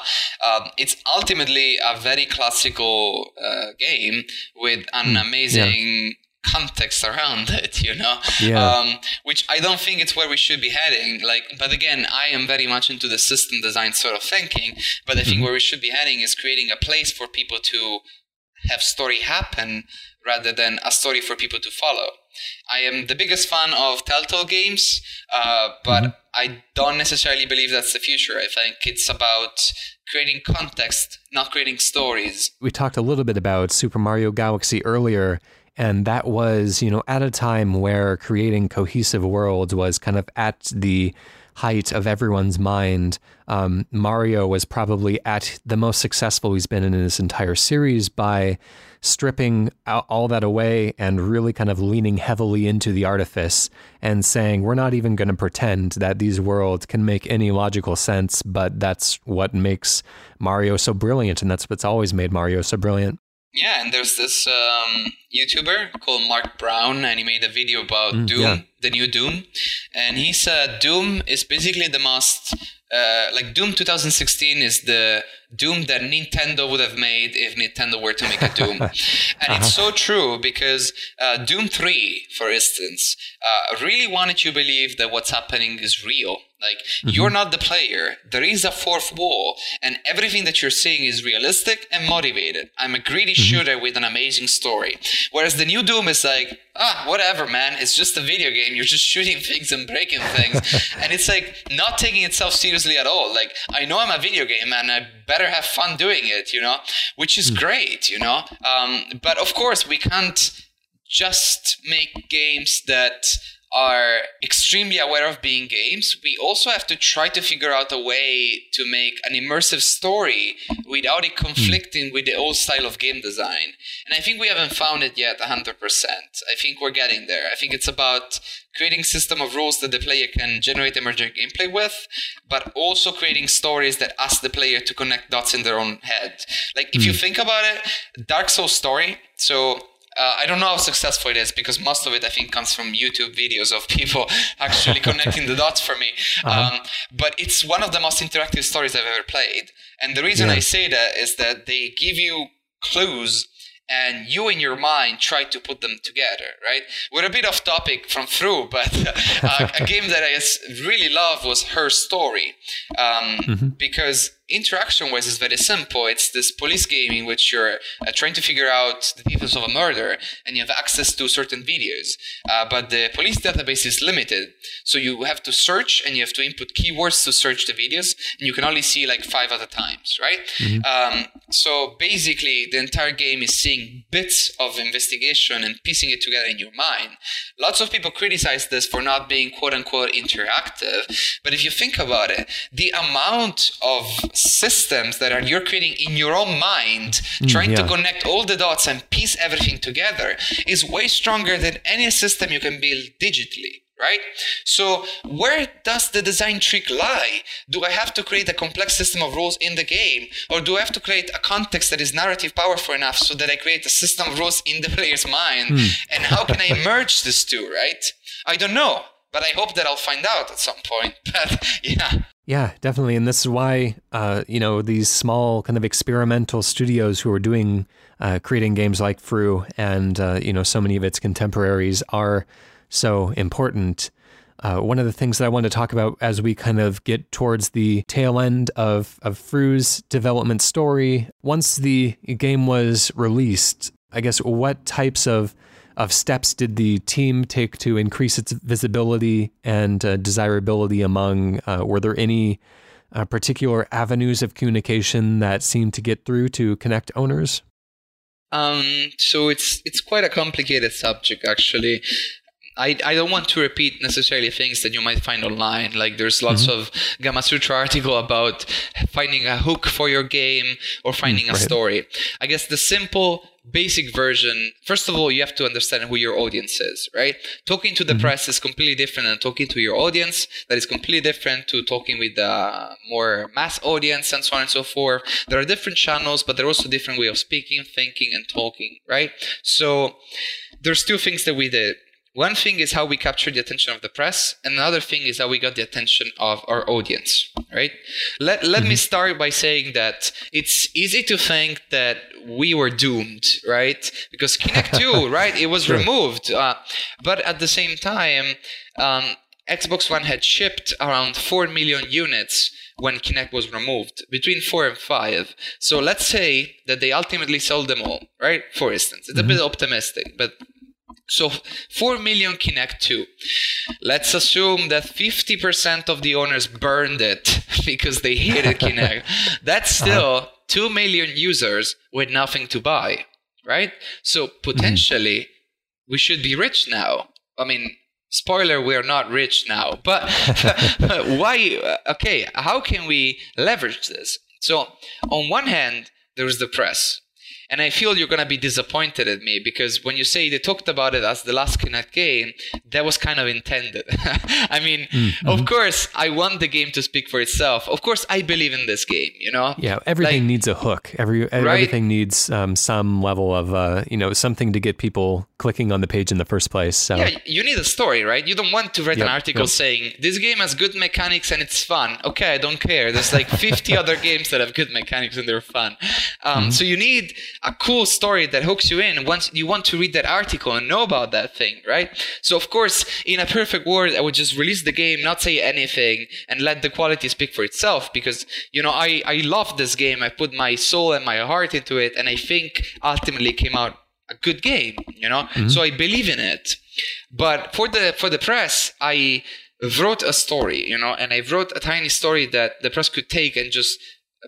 um, it's ultimately a very classical uh, game with an mm, amazing. Yeah context around *laughs* it you know yeah. um, which i don't think it's where we should be heading like but again i am very much into the system design sort of thinking but i think mm-hmm. where we should be heading is creating a place for people to have story happen rather than a story for people to follow. I am the biggest fan of Telltale games, uh, but mm-hmm. I don't necessarily believe that's the future. I think it's about creating context, not creating stories. We talked a little bit about Super Mario Galaxy earlier, and that was, you know, at a time where creating cohesive worlds was kind of at the height of everyone's mind. Um, Mario was probably at the most successful he's been in his entire series by stripping all that away and really kind of leaning heavily into the artifice and saying, we're not even going to pretend that these worlds can make any logical sense, but that's what makes Mario so brilliant. And that's what's always made Mario so brilliant. Yeah, and there's this um, YouTuber called Mark Brown, and he made a video about mm, Doom, yeah. the new Doom. And he said Doom is basically the most, uh, like Doom 2016 is the Doom that Nintendo would have made if Nintendo were to make a Doom. *laughs* and uh-huh. it's so true because uh, Doom 3, for instance, uh, really wanted you to believe that what's happening is real. Like, mm-hmm. you're not the player. There is a fourth wall, and everything that you're seeing is realistic and motivated. I'm a greedy mm-hmm. shooter with an amazing story. Whereas the new Doom is like, ah, whatever, man. It's just a video game. You're just *laughs* shooting things and breaking things. *laughs* and it's like not taking itself seriously at all. Like, I know I'm a video game and I better have fun doing it, you know, which is mm. great, you know. Um, but of course, we can't just make games that are extremely aware of being games, we also have to try to figure out a way to make an immersive story without it conflicting with the old style of game design. And I think we haven't found it yet 100%. I think we're getting there. I think it's about creating system of rules that the player can generate emergent gameplay with, but also creating stories that ask the player to connect dots in their own head. Like if mm. you hmm. think about it, Dark Souls story, so uh, I don't know how successful it is because most of it I think comes from YouTube videos of people *laughs* actually connecting the dots for me. Uh-huh. Um, but it's one of the most interactive stories I've ever played. And the reason yeah. I say that is that they give you clues and you in your mind try to put them together, right? We're a bit off topic from Fru, but *laughs* uh, a game that I really love was Her Story um, mm-hmm. because interaction wise is very simple. It's this police game in which you're uh, trying to figure out the details of a murder and you have access to certain videos. Uh, but the police database is limited. So you have to search and you have to input keywords to search the videos and you can only see like five at a time, right? Mm-hmm. Um, so basically the entire game is seeing bits of investigation and piecing it together in your mind. Lots of people criticize this for not being quote unquote interactive. But if you think about it, the amount of systems that are you're creating in your own mind, mm, trying yeah. to connect all the dots and piece everything together, is way stronger than any system you can build digitally right? So where does the design trick lie? Do I have to create a complex system of rules in the game? Or do I have to create a context that is narrative powerful enough so that I create a system of rules in the player's mind? Mm. and how can I *laughs* merge these two, right? I don't know, but I hope that I'll find out at some point. *laughs* But yeah. Yeah, definitely. And this is why, uh, you know, these small kind of experimental studios who are doing, uh, creating games like Fru and, uh, you know, so many of its contemporaries are so important. Uh, one of the things that I want to talk about as we kind of get towards the tail end of, of Fru's development story, once the game was released, I guess what types of of steps did the team take to increase its visibility and uh, desirability among? Uh, were there any uh, particular avenues of communication that seemed to get through to Kinect owners? Um, so it's it's quite a complicated subject actually. I, I don't want to repeat necessarily things that you might find online. Like there's lots mm-hmm. of Gamasutra article about finding a hook for your game or finding mm, right. a story. I guess the simple basic version first of all you have to understand who your audience is right talking to the mm-hmm. press is completely different than talking to your audience that is completely different to talking with the more mass audience and so on and so forth there are different channels but there are also different way of speaking thinking and talking right so there's two things that we did one thing is how we capture the attention of the press, and another thing is how we got the attention of our audience, right? Let, let mm-hmm. me start by saying that it's easy to think that we were doomed, right? Because Kinect *laughs* 2, right, it was sure. removed. Uh, but at the same time, um, Xbox One had shipped around 4 million units when Kinect was removed, between 4 and 5. So let's say that they ultimately sold them all, right? For instance, it's mm-hmm. a bit optimistic, but So 4 million Kinect 2. Let's assume that 50% of the owners burned it *laughs* because they hated *laughs* Kinect. That's uh-huh. still uh-huh. 2 million users with nothing to buy, right? So potentially mm-hmm. we should be rich now. I mean, spoiler, we're not rich now. But *laughs* why? Okay, how can we leverage this? So, on one hand, there's the press and I feel you're going to be disappointed at me because when you say they talked about it as the last Kinect game, that was kind of intended. *laughs* I mean, mm-hmm. of course, I want the game to speak for itself. Of course, I believe in this game, you know? Yeah, everything like, needs a hook. Every right? Everything needs um, some level of, uh, you know, something to get people clicking on the page in the first place. So. Yeah, you need a story, right? You don't want to write yep, an article yep. saying, this game has good mechanics and it's fun. Okay, I don't care. There's like 50 *laughs* other games that have good mechanics and they're fun. Um, mm-hmm. So you need a cool story that hooks you in once you want to read that article and know about that thing right? So of course in a perfect world i would just release the game not say anything and let the quality speak for itself because you know i i love this game. I put my soul and my heart into it and i think ultimately came out a good game you know? Mm-hmm. so i believe in it. But for the for the press i wrote a story you know and i wrote a tiny story that the press could take and just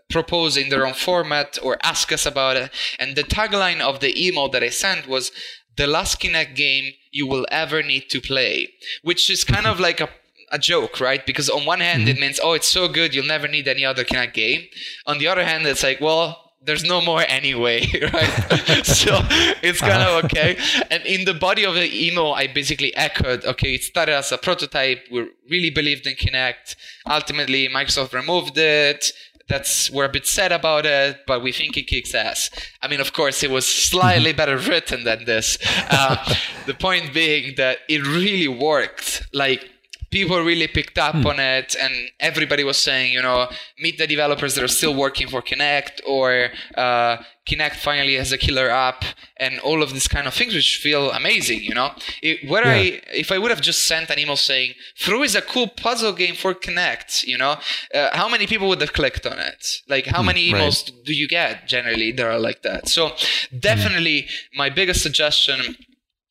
propose in their own format or ask us about it. And the tagline of the email that I sent was the last Kinect game you will ever need to play, which is kind of like a a joke, right? Because on one hand, mm-hmm. it means, oh, it's so good, you'll never need any other Kinect game. On the other hand, it's like, well, there's no more anyway, *laughs* right? *laughs* so it's kind of uh-huh. okay. And in the body of the email, I basically echoed, okay, it started as a prototype. We really believed in Kinect. Ultimately, Microsoft removed it that's we're a bit sad about it, but we think it kicks ass. I mean, of course, it was slightly better written than this. Uh, *laughs* the point being that it really worked. Like people really picked up mm. on it and everybody was saying you know meet the developers that are still working for Kinect or uh, kinect finally has a killer app and all of these kind of things which feel amazing you know it, where yeah. i if i would have just sent an email saying Fru is a cool puzzle game for kinect you know uh, how many people would have clicked on it like how mm, many emails right. do you get generally that are like that so definitely mm. my biggest suggestion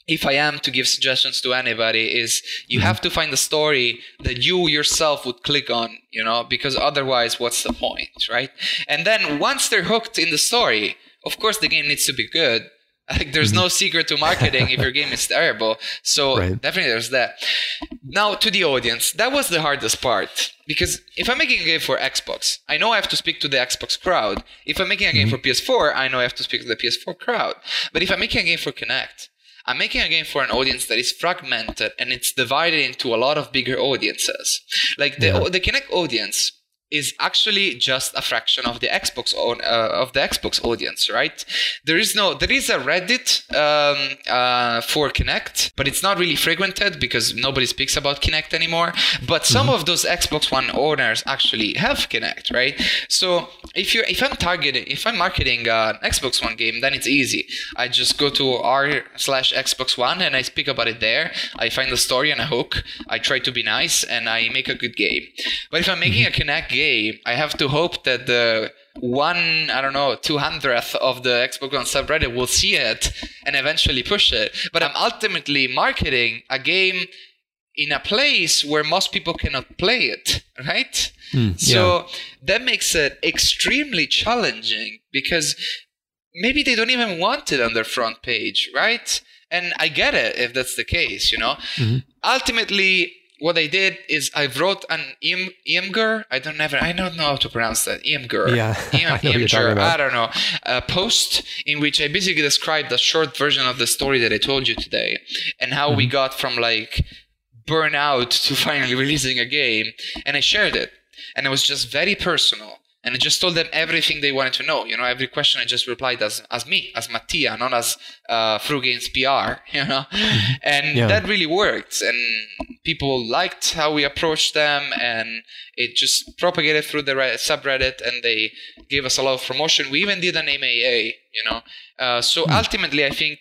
if I am to give suggestions to anybody, is you mm-hmm. have to find a story that you yourself would click on, you know, because otherwise, what's the point, right? And then once they're hooked in the story, of course, the game needs to be good. *laughs* Like, there's mm-hmm. no secret to marketing if your game is *laughs* terrible. So right. definitely, there's that. Now to the audience, that was the hardest part because if I'm making a game for Xbox, I know I have to speak to the Xbox crowd. If I'm making a game mm-hmm. for PS4, I know I have to speak to the PS4 crowd. But if I'm making a game for Kinect I'm making a game for an audience that is fragmented and it's divided into a lot of bigger audiences. Like the yeah. the Kinect audience is actually just a fraction of the Xbox on, uh, of the Xbox audience, right? There is no there is a Reddit um, uh, for Kinect, but it's not really frequented because nobody speaks about Kinect anymore. But some mm-hmm. of those Xbox One owners actually have Kinect, right? So if you if I'm targeting if I'm marketing an Xbox One game, then it's easy. I just go to r slash Xbox One and I speak about it there. I find the story and a hook. I try to be nice and I make a good game. But if I'm making mm-hmm. a Kinect game, I have to hope that the one I don't know two hundredth of the Xbox One subreddit will see it and eventually push it. But I'm ultimately marketing a game in a place where most people cannot play it, right? Mm, so yeah. that makes it extremely challenging because maybe they don't even want it on their front page, right? And I get it if that's the case, you know. Mm-hmm. Ultimately, what I did is I wrote an im, Imgur. I don't never. I don't know how to pronounce that. Imgur. Yeah. *laughs* Im, I, Imgur, I don't know. A post in which I basically described a short version of the story that I told you today, and how mm-hmm. we got from like burnout to *laughs* finally releasing a game, and I shared it, and it was just very personal and I just told them everything they wanted to know. You know, every question I just replied as as me, as Mattia, not as uh, Frugames PR. *laughs* You know, and yeah. that really worked, and people liked how we approached them, and it just propagated through the subreddit, and they gave us a lot of promotion. We even did an AMA. You know, uh, so mm. ultimately, I think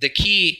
the key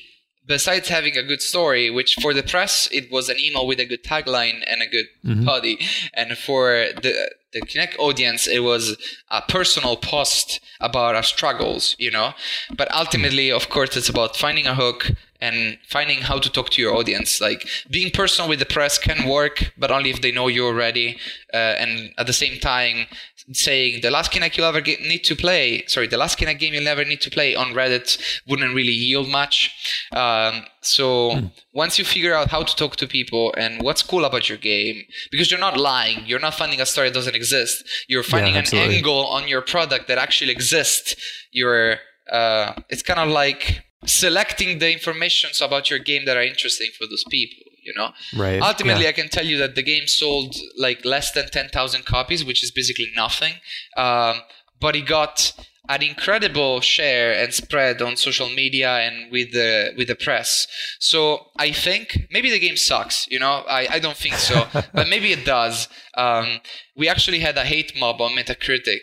besides having a good story, which for the press it was an email with a good tagline and a good mm-hmm. body, and for the the Kinect audience it was a personal post about our struggles, you know. But ultimately, of course, it's about finding a hook and finding how to talk to your audience. Like being personal with the press can work, but only if they know you already. Uh, and at the same time, saying the last Kinect you'll ever get, need to play, sorry, the last Kinect game you'll never need to play on Reddit wouldn't really yield much. Um, so mm. once you figure out how to talk to people and what's cool about your game, because you're not lying, you're not finding a story that doesn't exist. You're finding yeah, an angle on your product that actually exists. You're, uh, it's kind of like selecting the informations about your game that are interesting for those people you know right ultimately yeah. i can tell you that the game sold like less than 10000 copies which is basically nothing um, but it got an incredible share and spread on social media and with the with the press. So I think maybe the game sucks. You know, I, I don't think so, *laughs* but maybe it does. Um, we actually had a hate mob on Metacritic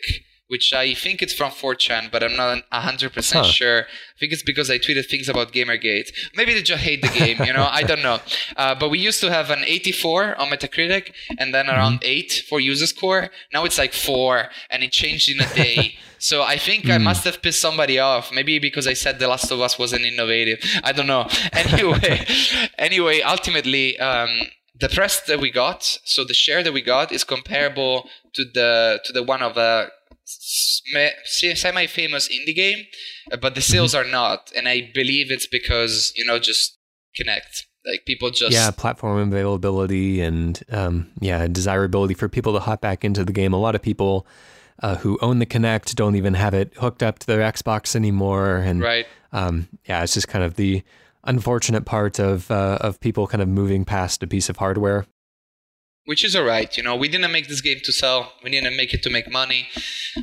which I think it's from 4chan, but I'm not 100% huh. sure. I think it's because I tweeted things about Gamergate. Maybe they just hate the game, you know? I don't know. *laughs* Uh, but we used to have an 84 on Metacritic and then around mm-hmm. 8 for user score. Now it's like 4 and it changed in a day. *laughs* so I think mm. I must have pissed somebody off. Maybe because I said The Last of Us wasn't innovative. I don't know. *laughs* Anyway, anyway, ultimately, um, the press that we got, so the share that we got is comparable to the to the one of a semi-famous indie game, uh, but the sales mm-hmm. are not, and I believe it's because you know just Kinect. Like people just yeah, platform availability and um, yeah, desirability for people to hop back into the game. A lot of people uh, who own the Kinect don't even have it hooked up to their Xbox anymore, and right. Um, yeah, it's just kind of the unfortunate part of uh, of people kind of moving past a piece of hardware which is alright. You know, we didn't make this game to sell. We didn't make it to make money.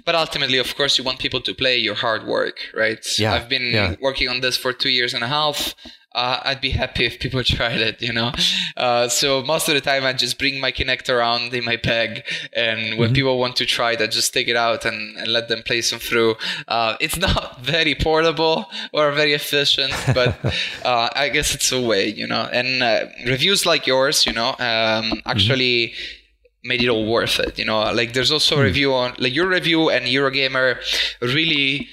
But ultimately, of course, you want people to play your hard work, right? Yeah. I've been yeah. working on this for two years and a half uh, I'd be happy if people *laughs* tried it, you know. Uh, so most of the time, I just bring my Kinect around in my bag, and when mm-hmm. people want to try it, I just take it out and, and let them play some through. Uh, it's *laughs* not very portable or very efficient, but *laughs* uh, I guess it's a way, you know. And uh, reviews like yours, you know, um, mm-hmm. actually. Mm-hmm made it all worth it you know like there's also a hmm. review on like your review and eurogamer really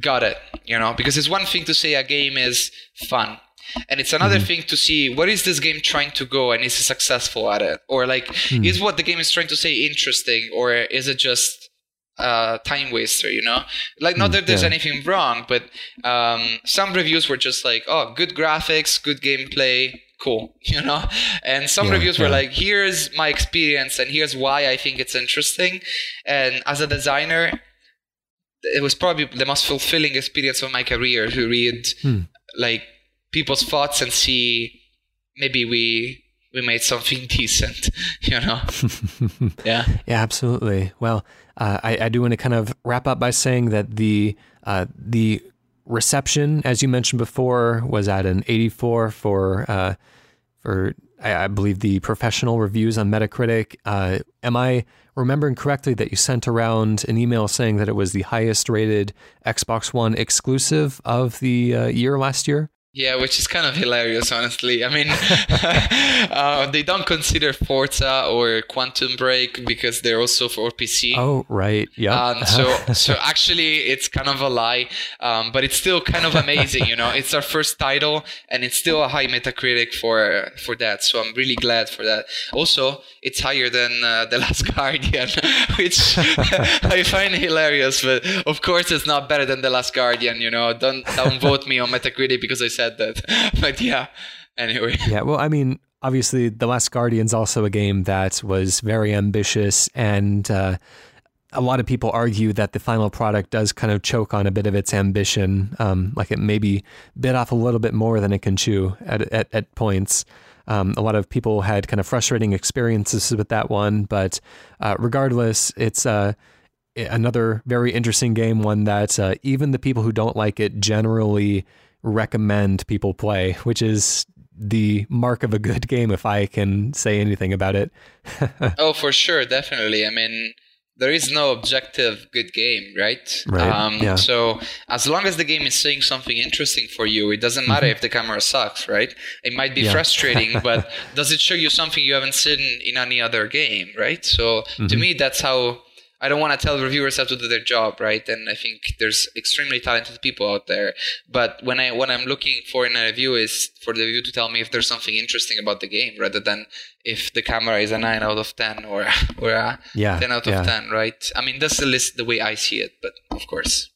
got it you know because it's one thing to say a game is fun and it's another mm-hmm. thing to see what is this game trying to go and is it successful at it or like mm-hmm. is what the game is trying to say interesting or is it just a time waster you know like not mm, that there's yeah. anything wrong but um, some reviews were just like oh good graphics good gameplay cool *laughs* you know and some yeah, reviews yeah. were like here's my experience and here's why i think it's interesting and as a designer it was probably the most fulfilling experience of my career to read hmm. like people's thoughts and see maybe we we made something *laughs* decent you know? *laughs* Yeah. Yeah absolutely. Well uh, I, I do want to kind of wrap up by saying that the uh, the reception as you mentioned before was at an 84 for uh, for I, I, believe the professional reviews on Metacritic. Uh, am I remembering correctly that you sent around an email saying that it was the highest rated Xbox One exclusive of the uh, year last year? Yeah, which is kind of hilarious, honestly. I mean, *laughs* uh, they don't consider Forza or Quantum Break because they're also for PC. Oh, right. Yeah. Um, *laughs* so, so actually, it's kind of a lie, um, but it's still kind of amazing. You know, it's our first title, and it's still a high Metacritic for for that. So I'm really glad for that. Also, it's higher than uh, the Last Guardian, *laughs* which I find hilarious. But of course, it's not better than the Last Guardian. You know, don't don't vote me on Metacritic because I said said that. *laughs* but yeah, anyway. *laughs* Yeah, well, I mean, obviously, The Last Guardian's also a game that was very ambitious, and uh, a lot of people argue that the final product does kind of choke on a bit of its ambition. Um, like it maybe bit off a little bit more than it can chew at, at, at points. Um, a lot of people had kind of frustrating experiences with that one, but uh, regardless, it's uh, another very interesting game, one that uh, even the people who don't like it generally recommend people play, which is the mark of a good game if I can say anything about it. *laughs* oh, for sure, definitely. I mean, there is no objective good game, right? Right. Um, yeah. So as long as the game is saying something interesting for you, it doesn't matter mm-hmm. if the camera sucks, right? It might be yeah. frustrating, *laughs* but does it show you something you haven't seen in any other game, right? So mm-hmm. to me, that's how I don't want to tell reviewers how to do their job, right? And I think there's extremely talented people out there. But when I what I'm looking for in a review is for the review to tell me if there's something interesting about the game, rather than if the camera is a nine out of ten or *laughs* or a yeah, ten out of yeah. ten, right? I mean, that's the list the way I see it, but of course,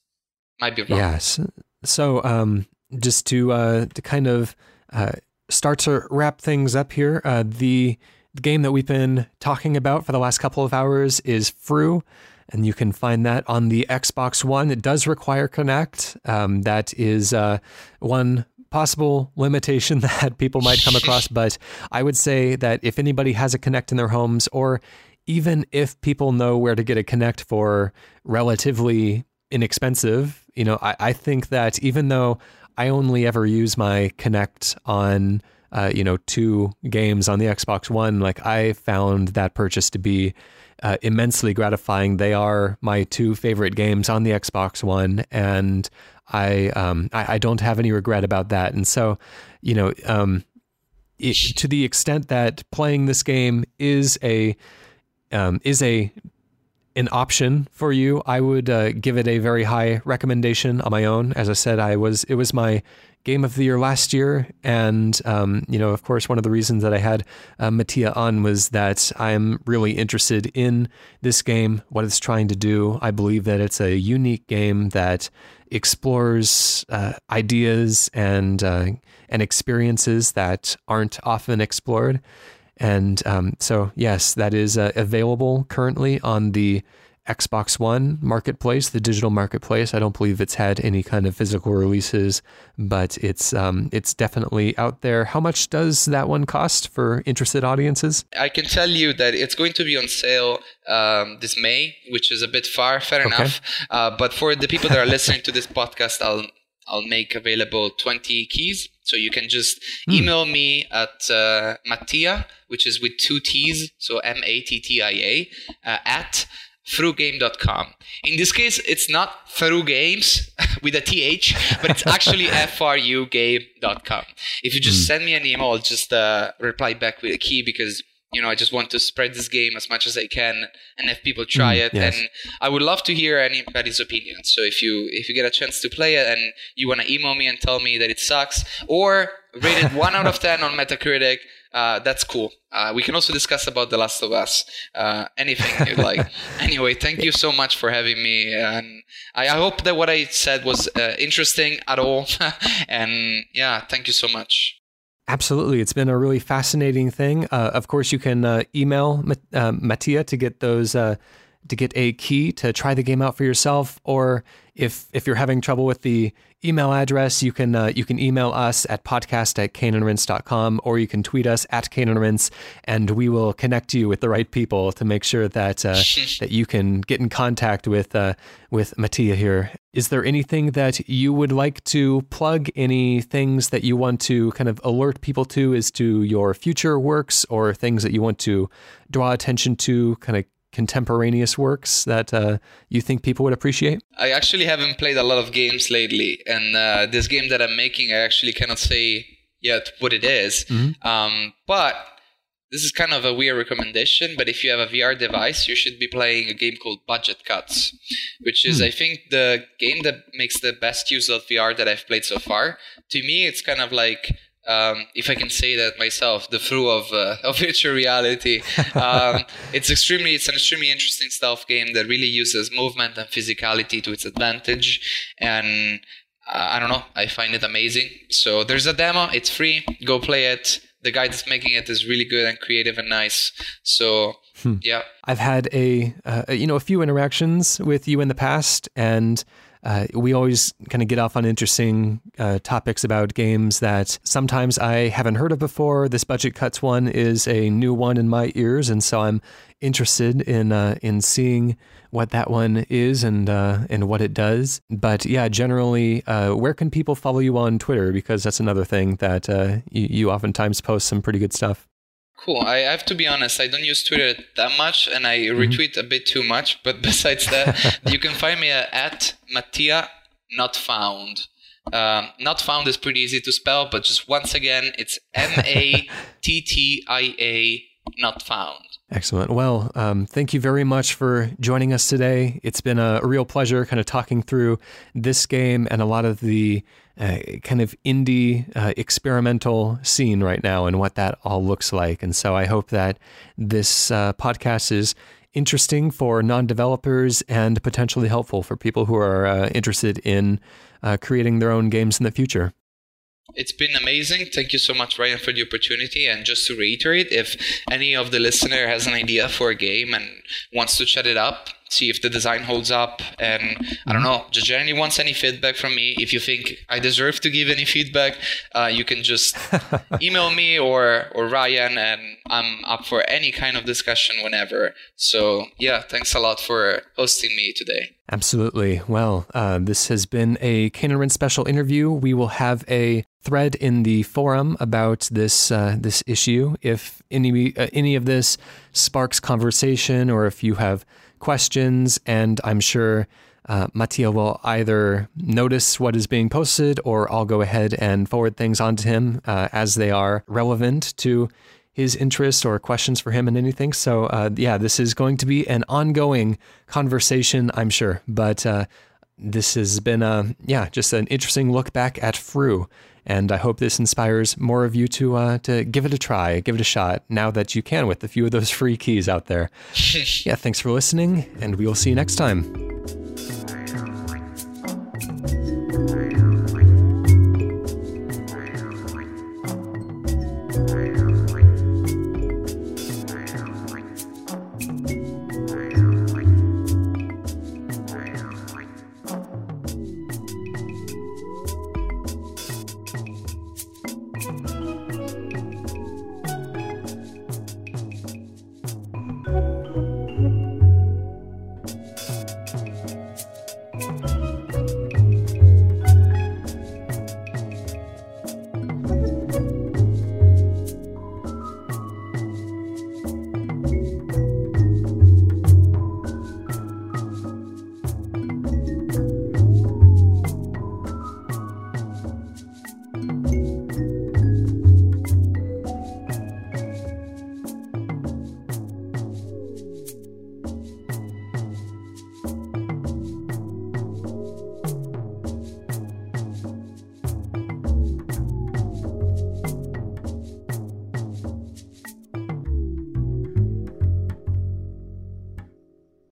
might be wrong. Yes. So, um, just to uh, to kind of uh, start to wrap things up here, uh, the the game that we've been talking about for the last couple of hours is Fru, and you can find that on the Xbox One. It does require Kinect. Um, that is uh, one possible limitation *laughs* that people might come across, *laughs* but I would say that if anybody has a Kinect in their homes, or even if people know where to get a Kinect for relatively inexpensive, you know, I, I think that even though I only ever use my Kinect on uh, you know, two games on the Xbox One, like I found that purchase to be uh, immensely gratifying. They are my two favorite games on the Xbox One, and I um, I, I, don't have any regret about that. And so, you know, um, it, to the extent that playing this game is a um, is a an option for you, I would uh, give it a very high recommendation on my own. As I said, I was it was my game of the year last year. And, um, you know, of course, one of the reasons that I had uh, Mattia on was that I'm really interested in this game, what it's trying to do. I believe that it's a unique game that explores uh, ideas and, uh, and experiences that aren't often explored. And um, so, yes, that is uh, available currently on the Xbox One marketplace, the digital marketplace. I don't believe it's had any kind of physical releases, but it's um, it's definitely out there. How much does that one cost for interested audiences? I can tell you that it's going to be on sale um, this May, which is a bit far. Fair okay. enough. Uh, but for the people that are listening to this podcast, I'll I'll make available 20 keys. So you can just mm. email me at uh, Mattia, which is with two T's, so M A T T I A, uh, at frugame.com. In this case, it's not Fru Games *laughs* with a TH, but it's actually *laughs* frugame.com. If you just mm. send me an email, I'll just uh, reply back with a key because you know I just want to spread this game as much as I can and have people try mm, it. Yes. And I would love to hear anybody's opinion. So if you if you get a chance to play it and you want to email me and tell me that it sucks or rate it one out of ten on Metacritic uh, that's cool. Uh, we can also discuss about The Last of Us, uh, anything you like. *laughs* anyway, thank you so much for having me, and I, I hope that what I said was uh, interesting at all. *laughs* and yeah, thank you so much. Absolutely. It's been a really fascinating thing. Uh, of course, you can uh, email uh, Mattia to get those uh, to get a key to try the game out for yourself, or if if you're having trouble with the email address, you can uh, you can email us at podcast at caneandrinse.com or you can tweet us at caneandrinse and we will connect you with the right people to make sure that uh, *laughs* that you can get in contact with uh, with Mattia here. Is there anything that you would like to plug? Any things that you want to kind of alert people to as to your future works or things that you want to draw attention to, kind of contemporaneous works that uh, you think people would appreciate? I actually haven't played a lot of games lately, and uh, this game that I'm making, I actually cannot say yet what it is. Mm-hmm. Um, but this is kind of a weird recommendation, but if you have a VR device, you should be playing a game called Budget Cuts, which is, mm. I think, the game that makes the best use of VR that I've played so far. To me, it's kind of like um, if I can say that myself, the Fru of uh, *laughs* of virtual reality. Um, *laughs* it's extremely, it's an extremely interesting stealth game that really uses movement and physicality to its advantage, and uh, I don't know, I find it amazing. So there's a demo, it's free, go play it. The guy that's making it is really good and creative and nice. So hmm. yeah, I've had a uh, you know a few interactions with you in the past, and uh, we always kind of get off on interesting uh, topics about games that sometimes I haven't heard of before. This budget cuts one is a new one in my ears, and so I'm interested in uh, in seeing what that one is and uh, and what it does. But yeah, generally, uh, where can people follow you on Twitter? Because that's another thing that uh, you, you oftentimes post some pretty good stuff. Cool. I have to be honest. I don't use Twitter that much, and I mm-hmm. retweet a bit too much. But *laughs* besides that, *laughs* you can find me at Mattia Not Found. Um, not found is pretty easy to spell, but just once again, it's M A T T I A Not Found. Excellent. Well, um, thank you very much for joining us today. It's been a, a real pleasure kind of talking through this game and a lot of the uh, kind of indie uh, experimental scene right now and what that all looks like. And so I hope that this uh, podcast is interesting for non developers and potentially helpful for people who are uh, interested in uh, creating their own games in the future. It's been amazing. Thank you so much, Ryan, for the opportunity. And just to reiterate, if any of the listener has an idea for a game and wants to chat it up, see if the design holds up. And I don't know, just generally wants any feedback from me. If you think I deserve to give any feedback, uh, you can just *laughs* email me or or Ryan, and I'm up for any kind of discussion whenever. So yeah, thanks a lot for hosting me today. Absolutely. Well, uh, this has been a Cane special interview. We will have a thread in the forum about this uh, this issue. If any uh, any of this sparks conversation, or if you have questions, and I'm sure uh, Mattia will either notice what is being posted or I'll go ahead and forward things on to him uh, as they are relevant to his interest or questions for him and anything. So, uh, yeah, this is going to be an ongoing conversation, I'm sure. But uh, this has been, a, yeah, just an interesting look back at Fru. And I hope this inspires more of you to uh, to give it a try, give it a shot now that you can with a few of those *laughs* free keys out there. *laughs* yeah, thanks for listening, and we will see you next time.